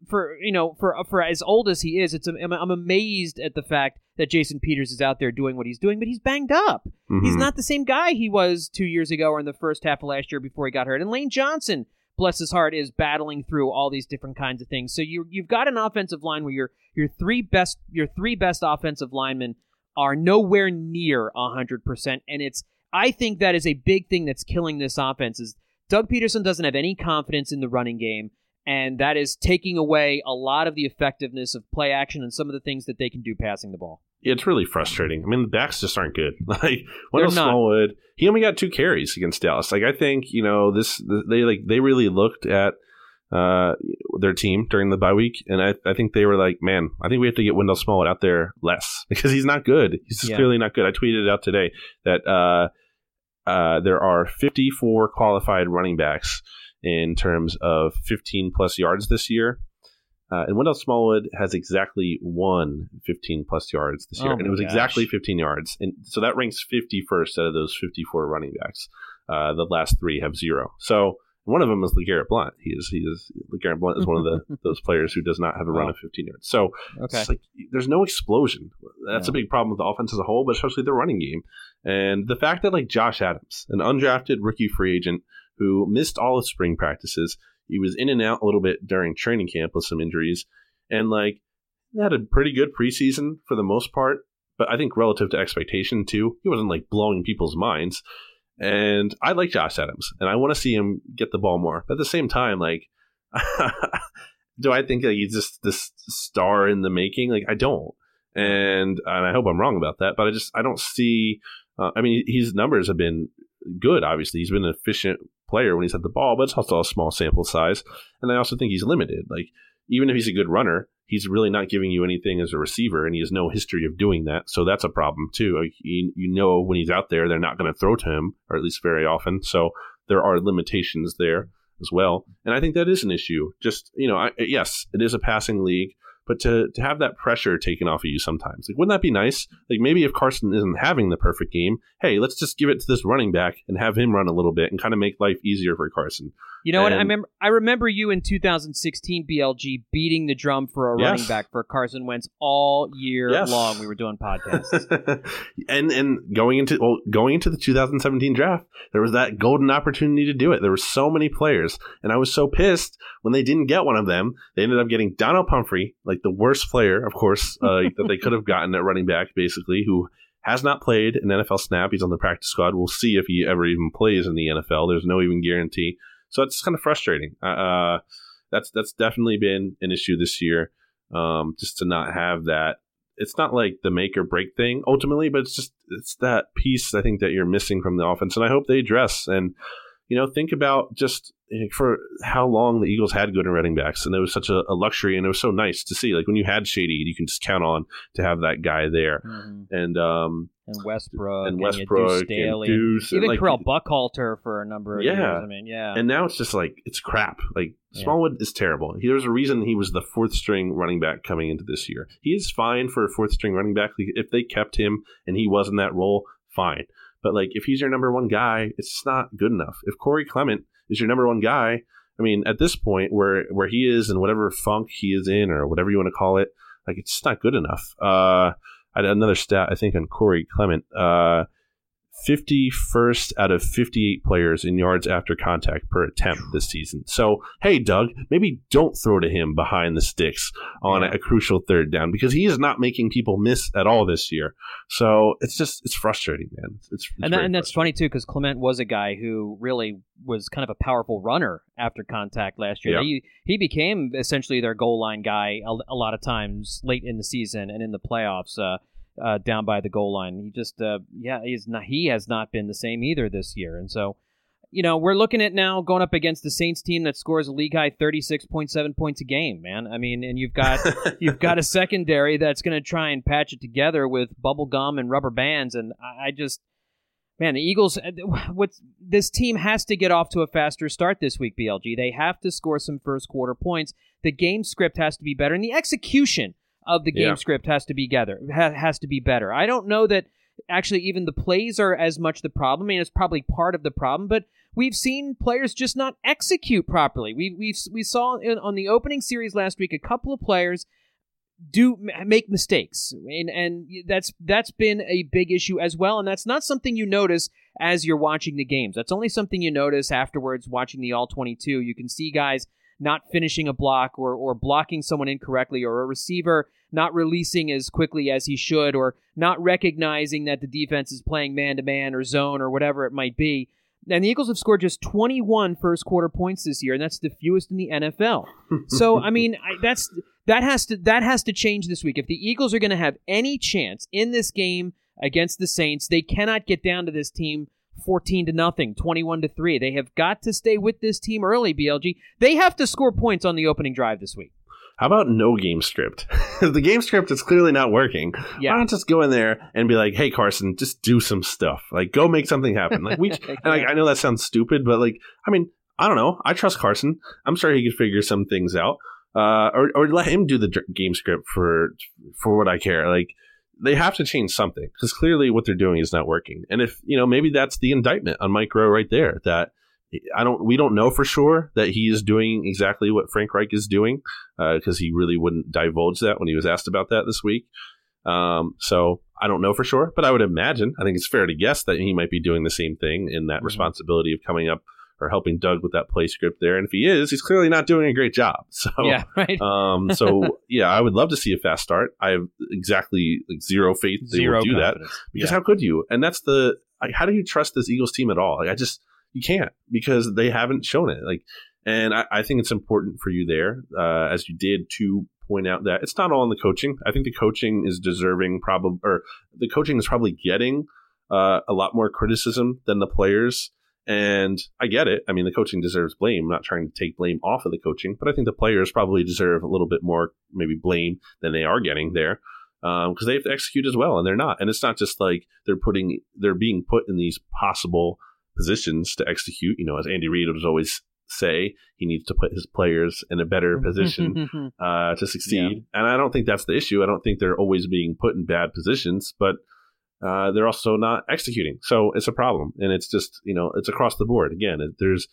for you know for for as old as he is, it's I'm, I'm amazed at the fact that Jason Peters is out there doing what he's doing, but he's banged up. He's Mhm. not the same guy he was two years ago or in the first half of last year before he got hurt. And Lane Johnson, bless his heart, is battling through all these different kinds of things. So you you've got an offensive line where your your three best your three best offensive linemen are nowhere near hundred percent, and it's I think that is a big thing that's killing this offense. Is Doug Pederson doesn't have any confidence in the running game, and that is taking away a lot of the effectiveness of play action and some of the things that they can do passing the ball. It's really frustrating. I mean, the backs just aren't good. Like Wendell. Smallwood, he only got two carries against Dallas. Like I think you know this, they like they really looked at uh their team during the bye week, and I, I think they were like, man, I think we have to get Wendell Smallwood out there less because he's not good. He's just Yeah. clearly not good. I tweeted it out today that uh uh there are 54 qualified running backs in terms of 15 plus yards this year. Uh, and Wendell Smallwood has exactly one 15 plus yards this year, Oh and it was gosh. exactly 15 yards, and so that ranks 51st out of those 54 running backs. Uh, the last three have zero. So one of them is LeGarrette Blount. He is he is LeGarrette Blount is one of the those players who does not have a run Wow. of 15 yards. So Okay. it's like there's no explosion. That's No. a big problem with the offense as a whole, but especially the running game. And the fact that like Josh Adams, an undrafted rookie free agent who missed all of spring practices, he was in and out a little bit during training camp with some injuries, and like had a pretty good preseason for the most part. But I think relative to expectation too, he wasn't like blowing people's minds. And I like Josh Adams, and I want to see him get the ball more. But at the same time, like, do I think that he's just this star in the making? Like, I don't, and and I hope I'm wrong about that. But I just I don't see. Uh, I mean, his numbers have been good. Obviously, he's been efficient player when he's at the ball, but it's also a small sample size. And I also think he's limited. Like, even if he's a good runner, he's really not giving you anything as a receiver, and he has no history of doing that. So that's a problem too. Like, you, you know, when he's out there, they're not going to throw to him, or at least very often. So there are limitations there as well. And I think that is an issue. Just you know, I, yes, it is a passing league, but to to have that pressure taken off of you sometimes, like wouldn't that be nice? Like maybe if Carson isn't having the perfect game, hey, let's just give it to this running back and have him run a little bit and kind of make life easier for Carson. You know what? I remember. I remember you in 2016 BLG beating the drum for a Yes. running back for Carson Wentz all year Yes. long. We were doing podcasts. and and going into well, going into the 2017 draft, there was that golden opportunity to do it. There were so many players, and I was so pissed when they didn't get one of them. They ended up getting Donnel Pumphrey, like the worst player, of course, uh, that they could have gotten at running back, basically, who has not played an NFL snap. He's on the practice squad. We'll see if he ever even plays in the NFL. There's no even guarantee. So it's kind of frustrating. Uh, that's that's definitely been an issue this year. Um, just to not have that it's not like the make or break thing ultimately, but it's just it's that piece I think that you're missing from the offense, and I hope they address and you know think about just eh, for how long the Eagles had good running backs, and it was such a, a luxury, and it was so nice to see. Like when you had Shady, you can just count on to have that guy there, Mhm. and um And Westbrook and Westbrook Duce and Staley, Duce, and, even like, Correll Buckhalter for a number of Yeah. years. I mean, yeah. And now it's just like it's crap. Like Yeah. Smallwood is terrible. He, there's a reason he was the fourth string running back coming into this year. He is fine for a fourth string running back. If they kept him and he was in that role, fine. But like if he's your number one guy, it's not good enough. If Corey Clement is your number one guy, I mean, at this point where where he is and whatever funk he is in or whatever you want to call it, like it's not good enough. Uh, I had another stat I think on Corey Clement. Uh, 51st out of 58 players in yards after contact per attempt this season. So, hey, Doug, maybe don't throw to him behind the sticks on Yeah. a, crucial third down because he is not making people miss at all this year. So it's just it's frustrating, man. It's, it's and, that, and that's funny too because Clement was a guy who really was kind of a powerful runner after contact last year. Yeah. He he became essentially their goal line guy a, a lot of times late in the season and in the playoffs. Uh, uh, down by the goal line, he just uh, yeah he's not he has not been the same either this year, and so you know we're looking at now going up against the Saints team that scores a league high thirty six point seven points a game, man. I mean, and you've got you've got a secondary that's going to try and patch it together with bubble gum and rubber bands, and I, I just, man, the Eagles. uh, What this team has to get off to a faster start this week. BLG, they have to score some first quarter points. The game script has to be better, and the execution of the game Yeah. script has to be together. Ha, has to be better. I don't know that actually even the plays are as much the problem. I mean, it's probably part of the problem, but we've seen players just not execute properly. We we we saw in, on the opening series last week a couple of players do make mistakes and and that's that's been a big issue as well and that's not something you notice as you're watching the games that's only something you notice afterwards watching the all 22 you can see guys not finishing a block or or blocking someone incorrectly or a receiver not releasing as quickly as he should or not recognizing that the defense is playing man to man or zone or whatever it might be and the Eagles have scored just 21 first quarter points this year, and that's the fewest in the NFL. so, I mean, I, that's that has to that has to change this week. If the Eagles are going to have any chance in this game against the Saints, they cannot get down to this team 14 to nothing, 21 to 3. They have got to stay with this team early, BLG. They have to score points on the opening drive this week. How about no game script? the game script is clearly not working. Yeah. Why not just go in there and be like, "Hey, Carson, just do some stuff. Like, go make something happen." Like we, and like I know that sounds stupid, but like, I mean, I don't know. I trust Carson. I'm sure he could figure some things out. Uh, or or let him do the game script for for what I care. Like they have to change something because clearly what they're doing is not working. And if you know, maybe that's the indictment on Mike Groh right there that I don't. We don't know for sure that he is doing exactly what Frank Reich is doing because uh, he really wouldn't divulge that when he was asked about that this week. Um, so I don't know for sure, but I would imagine. I think it's fair to guess that he might be doing the same thing in that mm-hmm. responsibility of coming up or helping Doug with that play script there. And if he is, he's clearly not doing a great job. So yeah, right. um, so yeah, I would love to see a fast start. I have exactly like zero faith they zero will do confidence. that because yeah. how could you? And that's the like, how do you trust this Eagles team at all? Like, I just you can't because they haven't shown it. Like, and I, I think it's important for you there, uh, as you did to point out that it's not all in the coaching. I think the coaching is deserving, probably, or the coaching is probably getting uh, a lot more criticism than the players. And I get it. I mean, the coaching deserves blame. I'm not trying to take blame off of the coaching, but I think the players probably deserve a little bit more, maybe blame than they are getting there because um, they have to execute as well, and they're not. And it's not just like they're putting, they're being put in these possible positions to execute. You know, as Andy Reid would always say, he needs to put his players in a better position uh, to succeed. Yeah. And I don't think that's the issue. I don't think they're always being put in bad positions, but uh, they're also not executing. So it's a problem, and it's just you know it's across the board. Again, it, there's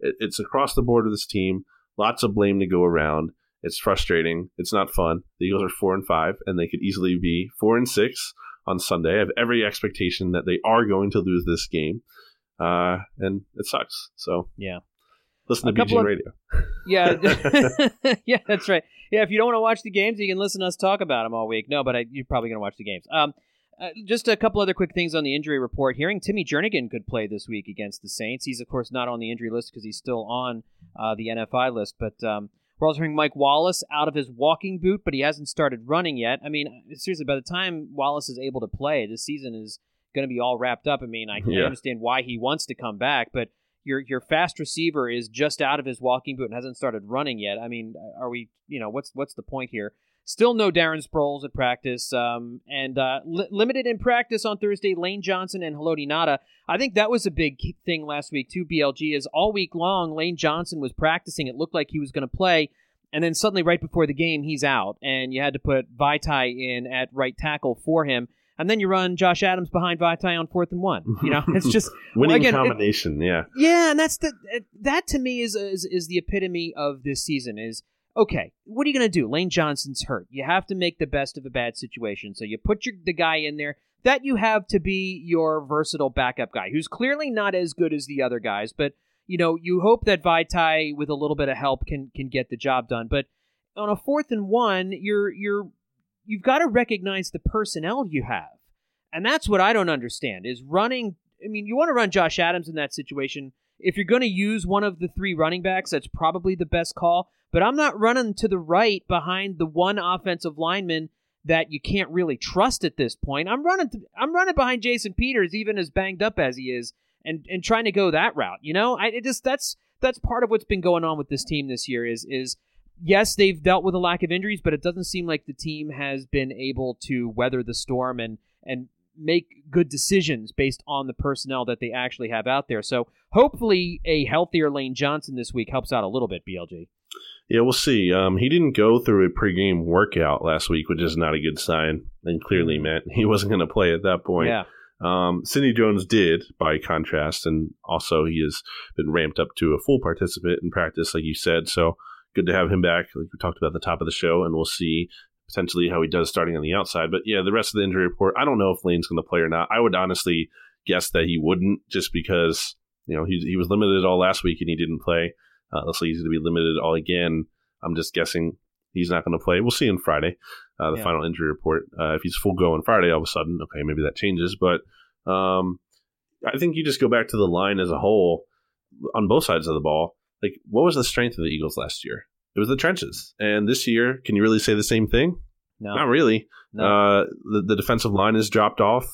it, it's across the board of this team. Lots of blame to go around. It's frustrating. It's not fun. The Eagles are four and five, and they could easily be four and six on Sunday. I have every expectation that they are going to lose this game uh, and it sucks. So yeah, listen to BG of, Radio. Yeah, yeah, that's right. Yeah, if you don't want to watch the games, you can listen to us talk about them all week. No, but I, you're probably going to watch the games. Um, uh, just a couple other quick things on the injury report. Hearing Timmy Jernigan could play this week against the Saints. He's of course not on the injury list because he's still on uh, the NFI list, but. Um, we're also hearing Mike Wallace out of his walking boot, but he hasn't started running yet. I mean, seriously, by the time Wallace is able to play, this season is going to be all wrapped up. I mean, I can yeah. understand why he wants to come back, but your your fast receiver is just out of his walking boot and hasn't started running yet. I mean, are we? You know, what's what's the point here? Still no Darren Sproles at practice, um, and uh, li- limited in practice on Thursday. Lane Johnson and Haloti Ngata. I think that was a big thing last week too. BLG is all week long. Lane Johnson was practicing. It looked like he was going to play, and then suddenly right before the game, he's out, and you had to put Vaitai in at right tackle for him and then you run Josh Adams behind Vaitai on fourth and one. You know, it's just winning again, combination. It, yeah, yeah, and that's the that to me is, is is the epitome of this season. Is okay, what are you going to do? Lane Johnson's hurt. You have to make the best of a bad situation. So you put your the guy in there that you have to be your versatile backup guy, who's clearly not as good as the other guys, but you know you hope that Vaitai with a little bit of help can can get the job done. But on a fourth and one, you're you're you've got to recognize the personnel you have. And that's what I don't understand is running I mean, you want to run Josh Adams in that situation. If you're going to use one of the three running backs, that's probably the best call. But I'm not running to the right behind the one offensive lineman that you can't really trust at this point. I'm running I'm running behind Jason Peters, even as banged up as he is, and and trying to go that route. You know, I just that's that's part of what's been going on with this team this year. Is is yes, they've dealt with a lack of injuries, but it doesn't seem like the team has been able to weather the storm and and make good decisions based on the personnel that they actually have out there. So hopefully, a healthier Lane Johnson this week helps out a little bit. BLG. Yeah, we'll see. Um, he didn't go through a pregame workout last week, which is not a good sign, and clearly mm. meant he wasn't going to play at that point. Yeah. Um, Sidney Jones did, by contrast, and also he has been ramped up to a full participant in practice, like you said. So good to have him back, like we talked about at the top of the show, and we'll see potentially how he does starting on the outside. But yeah, the rest of the injury report, I don't know if Lane's going to play or not. I would honestly guess that he wouldn't, just because you know he he was limited all last week and he didn't play. Uh, looks like he's going to be limited all again. I'm just guessing he's not going to play. We'll see on Friday, uh, the Yeah. final injury report. Uh, if he's full go on Friday, all of a sudden, okay, maybe that changes. But um, I think you just go back to the line as a whole on both sides of the ball. Like, what was the strength of the Eagles last year? It was the trenches. And this year, can you really say the same thing? No, Not really. no. Uh, the, the defensive line has dropped off.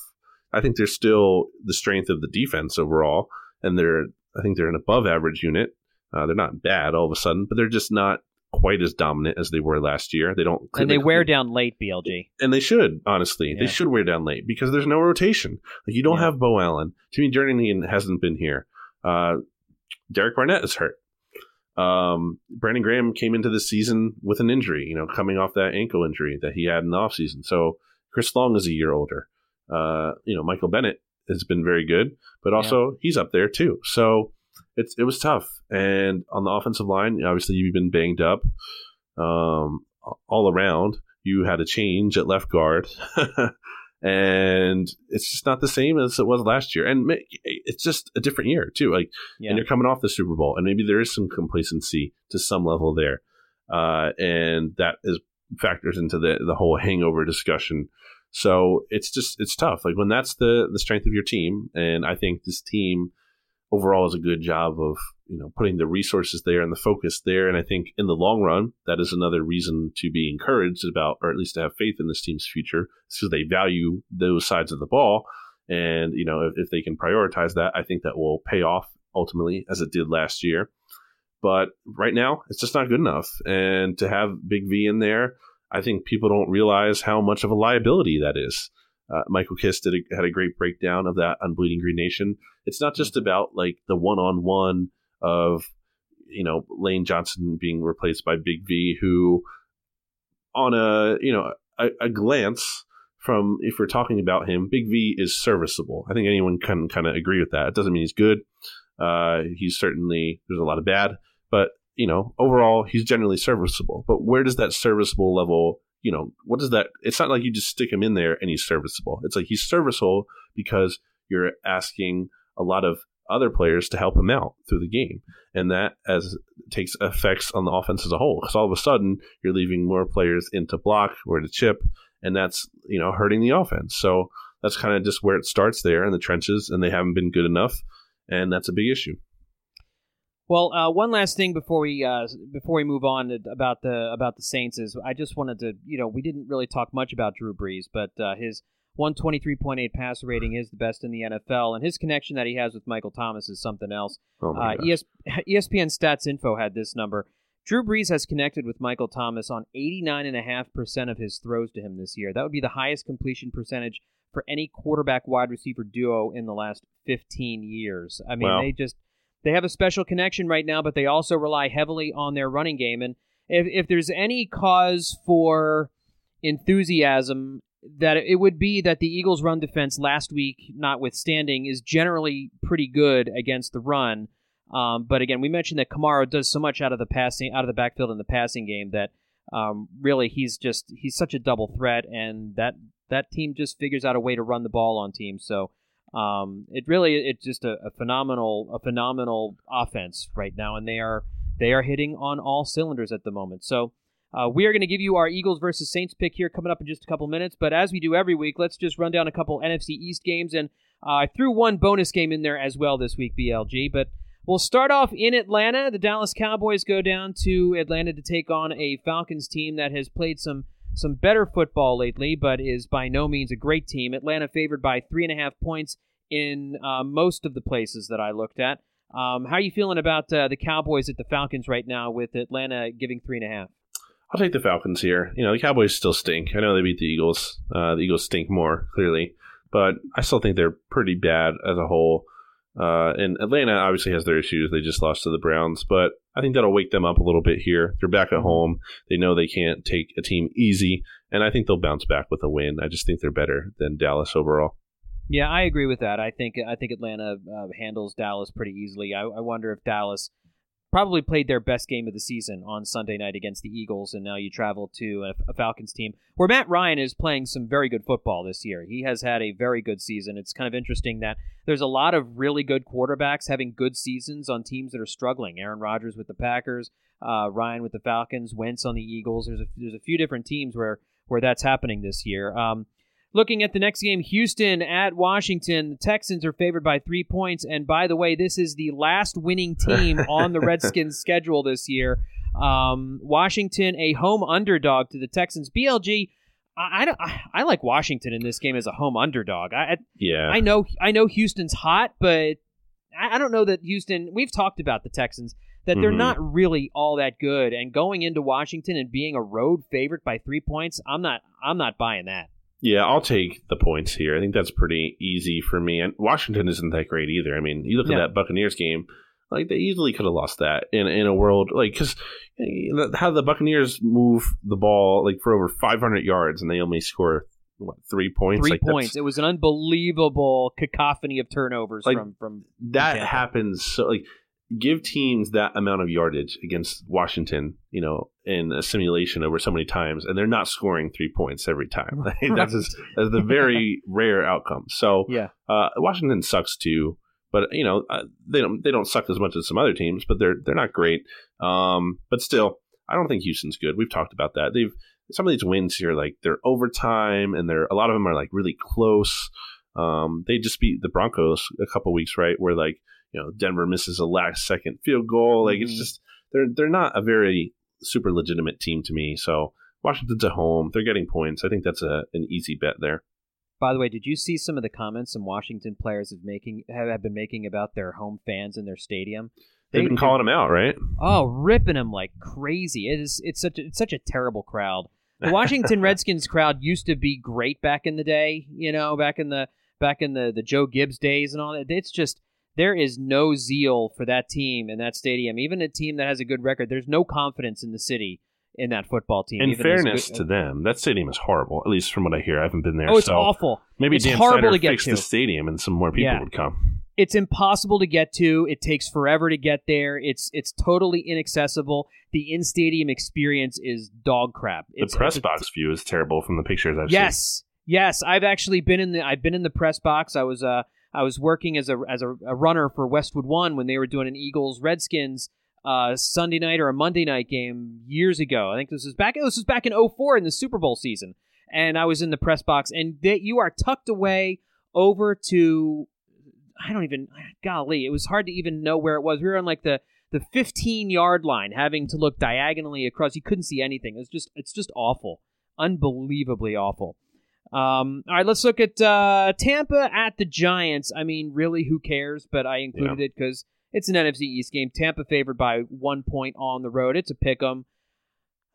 I think they're still the strength of the defense overall, and they're I think they're an above average unit. Uh, they're not bad all of a sudden, but they're just not quite as dominant as they were last year. They don't and they wear down late, BLG. and they should honestly Yeah. they should wear down late because there's no rotation. Like you don't Yeah. have Beau Allen, Timmy Jernigan hasn't been here. Uh, Derek Barnett is hurt. Um, Brandon Graham came into the season with an injury, you know, coming off that ankle injury that he had in the offseason. So Chris Long is a year older. Uh, you know, Michael Bennett has been very good, but also he's up there too. So it's it was tough. And on the offensive line, obviously you've been banged up um, all around. You had a change at left guard, and it's just not the same as it was last year. And it's just a different year too. Like, Yeah. and you're coming off the Super Bowl, and maybe there is some complacency to some level there, uh, and that is factors into the the whole hangover discussion. So it's just it's tough. Like when that's the the strength of your team, and I think this team overall does a good job of you know putting the resources there and the focus there. And I think in the long run, that is another reason to be encouraged about, or at least to have faith in this team's future, because they value those sides of the ball. And you know if, if they can prioritize that, I think that will pay off ultimately, as it did last year. But right now, it's just not good enough. And to have Big V in there, I think people don't realize how much of a liability that is. Uh, Michael Kist did a, had a great breakdown of that on Bleeding Green Nation. It's not just about like the one on one of you know Lane Johnson being replaced by Big V, who on a you know a, a glance from if we're talking about him, Big V is serviceable. I think anyone can kind of agree with that. It doesn't mean he's good. Uh, he's certainly there's a lot of bad, but you know overall he's generally serviceable. But where does that serviceable level? You know what does that? It's not like you just stick him in there and he's serviceable. It's like he's serviceable because you're asking a lot of other players to help him out through the game, and that as takes effects on the offense as a whole. Because all of a sudden you're leaving more players in to block or to chip, and that's you know hurting the offense. So that's kind of just where it starts there in the trenches, and they haven't been good enough, and that's a big issue. Well, uh, one last thing before we uh, before we move on about the about the Saints is I just wanted to you know we didn't really talk much about Drew Brees, but uh, his 123.8 passer rating is the best in the NFL, and his connection that he has with Michael Thomas is something else. Oh Uh. ES- ESPN Stats Info had this number. Drew Brees has connected with Michael Thomas on 89.5% of his throws to him this year. That would be the highest completion percentage for any quarterback wide receiver duo in the last 15 years. I mean, Wow. they just they have a special connection right now, but they also rely heavily on their running game. And if if there's any cause for enthusiasm, that it would be that the Eagles' run defense last week, notwithstanding, is generally pretty good against the run. Um, but again, we mentioned that Kamara does so much out of the passing, out of the backfield in the passing game that um, really he's just he's such a double threat, and that that team just figures out a way to run the ball on teams. So um, it really it's just a, a phenomenal a phenomenal offense right now, and they are they are hitting on all cylinders at the moment. So. Uh, we are going to give you our Eagles versus Saints pick here coming up in just a couple minutes. But as we do every week, let's just run down a couple NFC East games. And uh, I threw one bonus game in there as well this week, BLG. But we'll start off in Atlanta. The Dallas Cowboys go down to Atlanta to take on a Falcons team that has played some some better football lately, but is by no means a great team. Atlanta favored by three and a half points in uh, most of the places that I looked at. Um, how are you feeling about uh, the Cowboys at the Falcons right now with Atlanta giving three and a half? I'll take the Falcons here. You know, the Cowboys still stink. I know they beat the Eagles. Uh, the Eagles stink more, clearly. But I still think they're pretty bad as a whole. Uh, and Atlanta obviously has their issues. They just lost to the Browns. But I think that'll wake them up a little bit here. They're back at home. They know they can't take a team easy. And I think they'll bounce back with a win. I just think they're better than Dallas overall. Yeah, I agree with that. I think I think Atlanta uh, handles Dallas pretty easily. I, I wonder if Dallas probably played their best game of the season on Sunday night against the Eagles, and now you travel to a, a, Falcons team where Matt Ryan is playing some very good football this year. He has had a very good season. It's kind of interesting that there's a lot of really good quarterbacks having good seasons on teams that are struggling. Aaron Rodgers with the Packers, uh, Ryan with the Falcons, Wentz on the Eagles. There's a, there's a few different teams where where that's happening this year. Um, Looking at the next game, Houston at Washington. The Texans are favored by three points. And by the way, this is the last winning team on the Redskins schedule this year. Um, Washington, a home underdog to the Texans. BLG, I, I, I, like Washington in this game as a home underdog. I, yeah. I know I know Houston's hot, but I, I don't know that Houston. We've talked about the Texans that they're mm-hmm. not really all that good. And going into Washington and being a road favorite by three points, I'm not I'm not buying that. Yeah, I'll take the points here. I think that's pretty easy for me. And Washington isn't that great either. I mean, you look at that Buccaneers game, like they easily could have lost that in in a world like because eh, how the Buccaneers move the ball like for over 500 yards and they only score what three points? Three like, points. It was an unbelievable cacophony of turnovers like, from from that happens. So like give teams that amount of yardage against Washington, you know, in a simulation over so many times, and they're not scoring three points every time. that's, just, that's the very rare outcome. So yeah, uh, Washington sucks too, but you know uh, they don't they don't suck as much as some other teams, but they're they're not great. Um, but still, I don't think Houston's good. We've talked about that. They've some of these wins here, like they're overtime, and they're a lot of them are like really close. Um, they just beat the Broncos a couple weeks, right? Where like you know Denver misses a last second field goal. Like mm-hmm. it's just they're they're not a very super legitimate team to me. So Washington's at home. They're getting points. I think that's a an easy bet there. By the way, did you see some of the comments some Washington players have making have been making about their home fans in their stadium? They've they, been calling them out, right? Oh, ripping them like crazy. It is. It's such. A, it's such a terrible crowd. The Washington Redskins crowd used to be great back in the day. You know, back in the back in the the Joe Gibbs days and all that. It's just there is no zeal for that team in that stadium. Even a team that has a good record, there's no confidence in the city in that football team. In fairness good, to them, that stadium is horrible. At least from what I hear, I haven't been there. Oh, it's so awful. Maybe it's Dan horrible Snyder to get fix to. the stadium, and some more people yeah. would come. It's impossible to get to. It takes forever to get there. It's it's totally inaccessible. The in stadium experience is dog crap. It's, the press box view is terrible from the pictures I've yes. seen. Yes, yes. I've actually been in the I've been in the press box. I was uh I was working as a as a, a runner for Westwood One when they were doing an Eagles Redskins uh, Sunday night or a Monday night game years ago. I think this was back. This was back in 04 in the Super Bowl season, and I was in the press box, and they, you are tucked away over to. I don't even. Golly, it was hard to even know where it was. We were on like the the 15 yard line, having to look diagonally across. You couldn't see anything. It's just it's just awful, unbelievably awful. Um, all right, let's look at uh, Tampa at the Giants. I mean, really, who cares? But I included yeah. it because it's an NFC East game. Tampa favored by one point on the road. It's a pick 'em.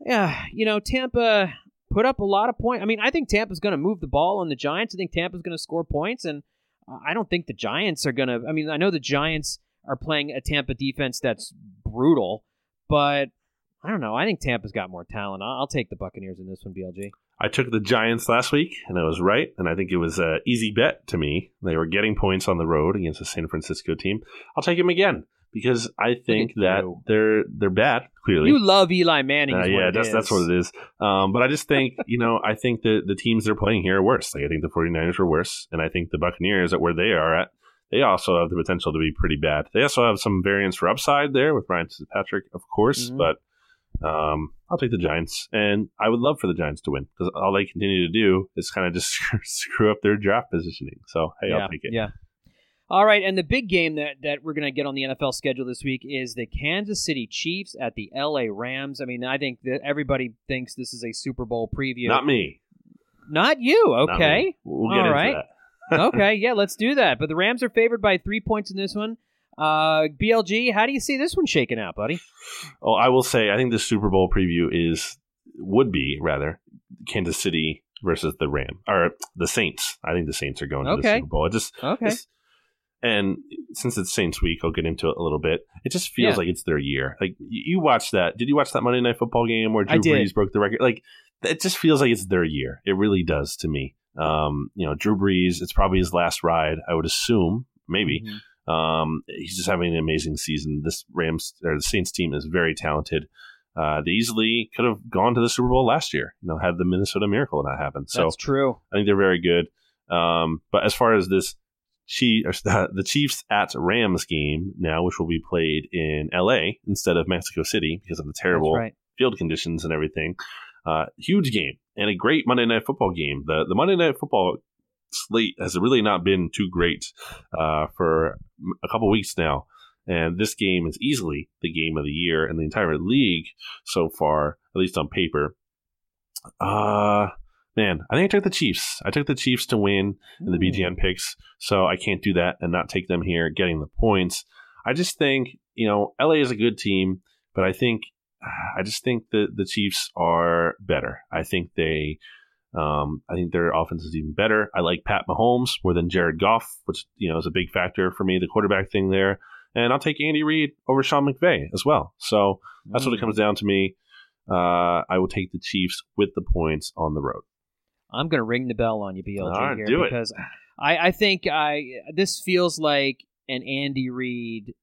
Yeah, you know, Tampa put up a lot of points. I mean, I think Tampa's going to move the ball on the Giants. I think Tampa's going to score points, and I don't think the Giants are going to. I mean, I know the Giants are playing a Tampa defense that's brutal, but I don't know. I think Tampa's got more talent. I'll, I'll take the Buccaneers in this one, BLG. I took the Giants last week, and I was right. And I think it was an easy bet to me. They were getting points on the road against the San Francisco team. I'll take them again because I think that you. they're they're bad. Clearly, you love Eli Manning. Uh, yeah, that's is. that's what it is. Um, but I just think you know I think the the teams they're playing here are worse. Like I think the 49ers are worse, and I think the Buccaneers at where they are at. They also have the potential to be pretty bad. They also have some variance for upside there with Ryan Fitzpatrick, of course, mm-hmm. but um, I'll take the Giants, and I would love for the Giants to win because all they continue to do is kind of just screw up their draft positioning. So hey, yeah, I'll take it. Yeah. All right, and the big game that, that we're going to get on the NFL schedule this week is the Kansas City Chiefs at the LA Rams. I mean, I think that everybody thinks this is a Super Bowl preview. Not me. Not you. Okay. Not. We'll get All into right. that. okay, yeah, let's do that. But the Rams are favored by three points in this one. Uh, BLG, how do you see this one shaking out, buddy? Oh, I will say, I think the Super Bowl preview is would be rather Kansas City versus the Ram or the Saints. I think the Saints are going to the Super Bowl. It just okay. and since it's Saints week, I'll get into it a little bit. It just feels yeah. like it's their year. Like you watched that. Did you watch that Monday Night Football game where Drew Brees broke the record? Like it just feels like it's their year. It really does to me. Um, you know, Drew Brees, it's probably his last ride, I would assume, maybe. Mhm. Um, he's just having an amazing season. This Rams or the Saints team is very talented. Uh, they easily could have gone to the Super Bowl last year. You know, had the Minnesota Miracle not happened. So That's true. I think they're very good. Um, but as far as this the, the Chiefs at Rams game now, which will be played in L.A. instead of Mexico City because of the terrible right. field conditions and everything. Uh, huge game and a great Monday Night Football game. The the Monday Night Football slate has really not been too great uh, for a couple weeks now, and this game is easily the game of the year in the entire league so far, at least on paper. Uh man, I think I took the Chiefs. I took the Chiefs to win in the BGN picks, so I can't do that and not take them here, getting the points. I just think you know LA is a good team, but I think I just think that the Chiefs are better. I think they, um, I think their offense is even better. I like Pat Mahomes more than Jared Goff, which you know is a big factor for me. The quarterback thing there, and I'll take Andy Reid over Sean McVay as well. So that's what it comes down to me. Uh, I will take the Chiefs with the points on the road. I'm going to ring the bell on you, BLG, right, here do it. because I, I think I this feels like an Andy Reid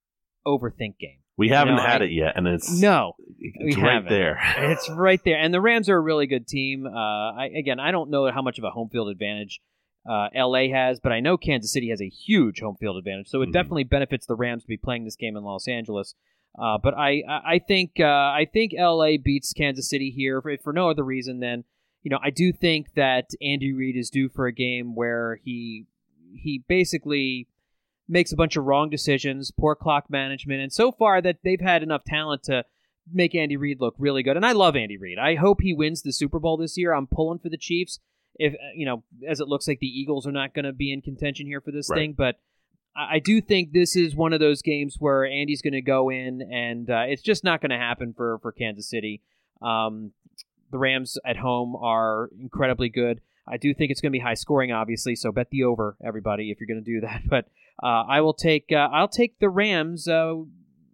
overthink game. We haven't had I- it yet, and it's No, it's we right haven't. there. it's right there, and the Rams are a really good team. Uh, I, again, I don't know how much of a home field advantage uh, LA has, but I know Kansas City has a huge home field advantage, so it Mhm. definitely benefits the Rams to be playing this game in Los Angeles. Uh, but I, I I think uh, I think LA beats Kansas City here for, for no other reason than you know I do think that Andy Reid is due for a game where he he basically makes a bunch of wrong decisions, poor clock management, and so far that they've had enough talent to make Andy Reid look really good. And I love Andy Reid. I hope he wins the Super Bowl this year. I'm pulling for the Chiefs. If uh, you know, as it looks like the Eagles are not going to be in contention here for this Right. thing, but I do think this is one of those games where Andy's going to go in, and uh, it's just not going to happen for for Kansas City. Um, the Rams at home are incredibly good. I do think it's going to be high scoring, obviously. So bet the over, everybody, if you're going to do that. But I will take uh, I'll take the Rams. Uh,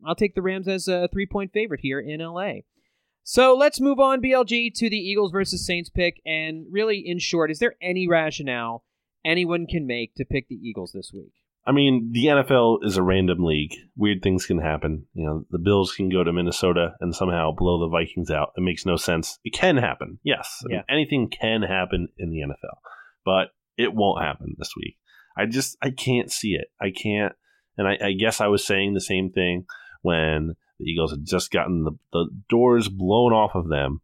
I'll take the Rams as a three point favorite here in LA. So let's move on, BLG, to the Eagles versus Saints pick. And really, in short, is there any rationale anyone can make to pick the Eagles this week? I mean, the NFL is a random league. Weird things can happen. You know, the Bills can go to Minnesota and somehow blow the Vikings out. It makes no sense. It can happen. Yes. I mean, anything can happen in the NFL, but it won't happen this week. I just, I can't see it. I can't. And I, I guess I was saying the same thing when the Eagles had just gotten the, the doors blown off of them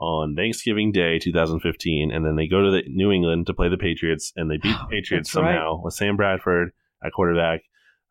on Thanksgiving Day 2015, and then they go to the New England to play the Patriots, and they beat the Patriots That's right. somehow with Sam Bradford at quarterback.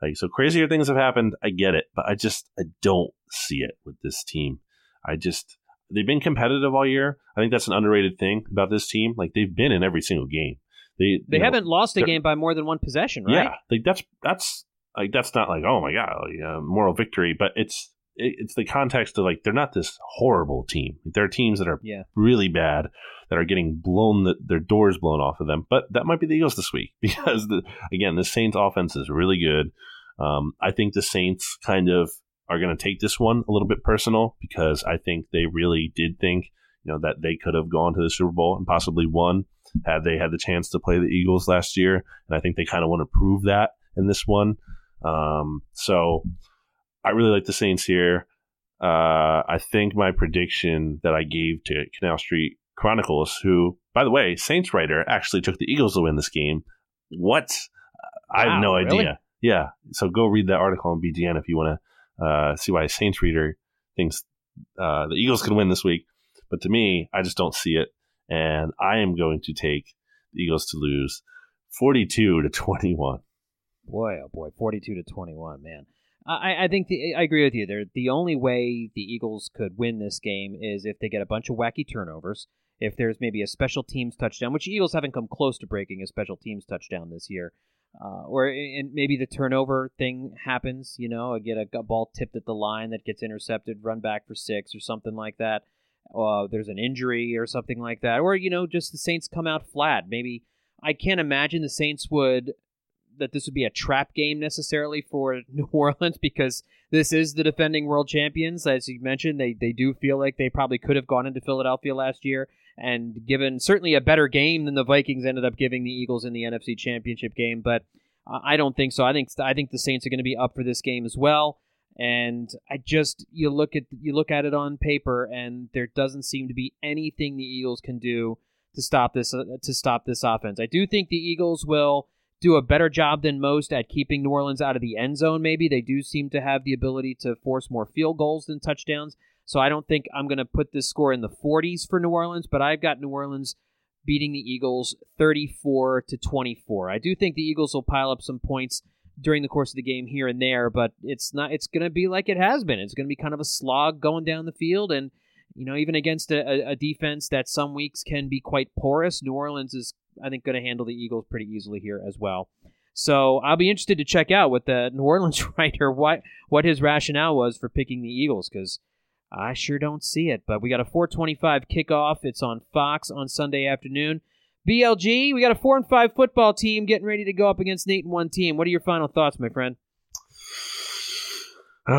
Like so, crazier things have happened. I get it, but I just I don't see it with this team. I just they've been competitive all year. I think that's an underrated thing about this team. Like they've been in every single game. They They haven't lost a game by more than one possession, right? yeah, like that's that's like that's not like oh my god, like, uh, moral victory, but it's it, it's the context of like they're not this horrible team. There are teams that are Yeah. really bad that are getting blown the, their doors blown off of them. But that might be the Eagles this week because the, again, the Saints offense is really good. Um, I think the Saints kind of are going to take this one a little bit personal because I think they really did think you know that they could have gone to the Super Bowl and possibly won had they had the chance to play the Eagles last year, and I think they kind of want to prove that in this one. Um, so I really like the Saints here. Uh, I think my prediction that I gave to Canal Street Chronicles, who, by the way, Saints writer actually took the Eagles to win this game. What? I have Wow, no really? idea. Yeah. So go read that article on BGN if you want to uh, see why a Saints reader thinks uh, the Eagles can win this week. But to me, I just don't see it. And I am going to take the Eagles to lose 42 to 21. Boy, oh boy, forty-two to twenty-one, man. I, I think the, I agree with you. There, the only way the Eagles could win this game is if they get a bunch of wacky turnovers. If there's maybe a special teams touchdown, which Eagles haven't come close to breaking a special teams touchdown this year, uh, or and maybe the turnover thing happens. You know, I get a, a ball tipped at the line that gets intercepted, run back for six or something like that. Uh, there's an injury or something like that, or you know, just the Saints come out flat. Maybe I can't imagine the Saints would that this would be a trap game necessarily for New Orleans because this is the defending world champions. As you mentioned, they they do feel like they probably could have gone into Philadelphia last year and given certainly a better game than the Vikings ended up giving the Eagles in the NFC Championship game. But uh, I don't think so. I think I think the Saints are going to be up for this game as well. And I just you look at you look at it on paper, and there doesn't seem to be anything the Eagles can do to stop this uh, to stop this offense. I do think the Eagles will do a better job than most at keeping New Orleans out of the end zone. Maybe they do seem to have the ability to force more field goals than touchdowns. So I don't think I'm going to put this score in the 40s for New Orleans, but I've got New Orleans beating the Eagles 34 to 24. I do think the Eagles will pile up some points during the course of the game here and there, but it's not it's going to be like it has been. It's going to be kind of a slog going down the field and you know, even against a, a defense that some weeks can be quite porous, New Orleans is I think going to handle the Eagles pretty easily here as well. So I'll be interested to check out what the New Orleans writer what what his rationale was for picking the Eagles because I sure don't see it. But we got a 425 kickoff. It's on Fox on Sunday afternoon. BLG, we got a four and five football team getting ready to go up against an eight and one team. What are your final thoughts, my friend? um,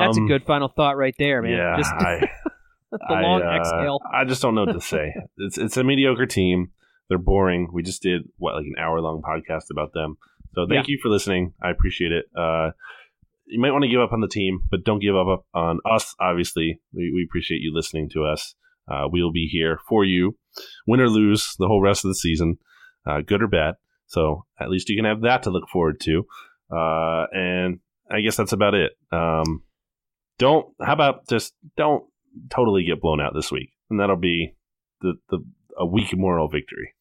That's a good final thought right there, man. Yeah, Just I, the long uh, exhale. I just don't know what to say. it's it's a mediocre team. They're boring. We just did what like an hour long podcast about them. So thank you for listening. I appreciate it. Uh, you might want to give up on the team, but don't give up on us. Obviously, we, we appreciate you listening to us. Uh, we'll be here for you, win or lose, the whole rest of the season, uh, good or bad. So at least you can have that to look forward to. Uh, and I guess that's about it. Um, don't. How about just don't totally get blown out this week, and that'll be the the a weak moral victory.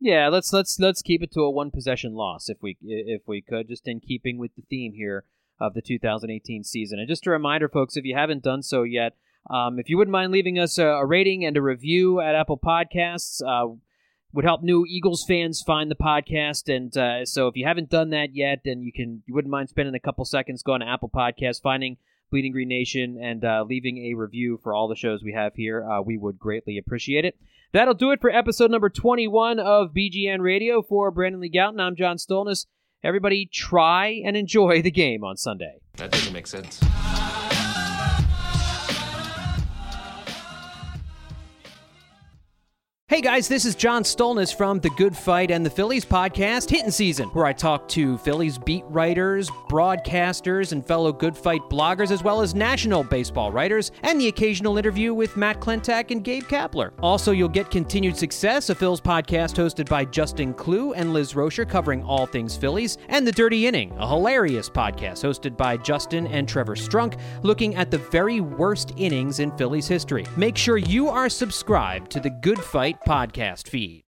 Yeah, let's let's let's keep it to a one possession loss if we if we could, just in keeping with the theme here of the 2018 season. And just a reminder, folks, if you haven't done so yet, um, if you wouldn't mind leaving us a, a rating and a review at Apple Podcasts, uh, would help new Eagles fans find the podcast. And uh, so if you haven't done that yet, then you can you wouldn't mind spending a couple seconds going to Apple Podcasts, finding Bleeding Green Nation, and uh, leaving a review for all the shows we have here. Uh, we would greatly appreciate it. That'll do it for episode number 21 of BGN Radio. For Brandon Lee Gowton, I'm John Stolnis. Everybody try and enjoy the game on Sunday. That doesn't make sense. Hey guys, this is John Stolnis from The Good Phight and the Phillies podcast, Hitting Season, where I talk to Phillies beat writers, broadcasters, and fellow Good Phight bloggers, as well as national baseball writers, and the occasional interview with Matt Klentak and Gabe Kapler. Also, you'll get Continued Success, a Phil's podcast hosted by Justin Klugh and Liz Roscher, covering all things Phillies, and The Dirty Inning, a hilarious podcast hosted by Justin and Trevor Strunk, looking at the very worst innings in Phillies history. Make sure you are subscribed to The Good Phight podcast feed.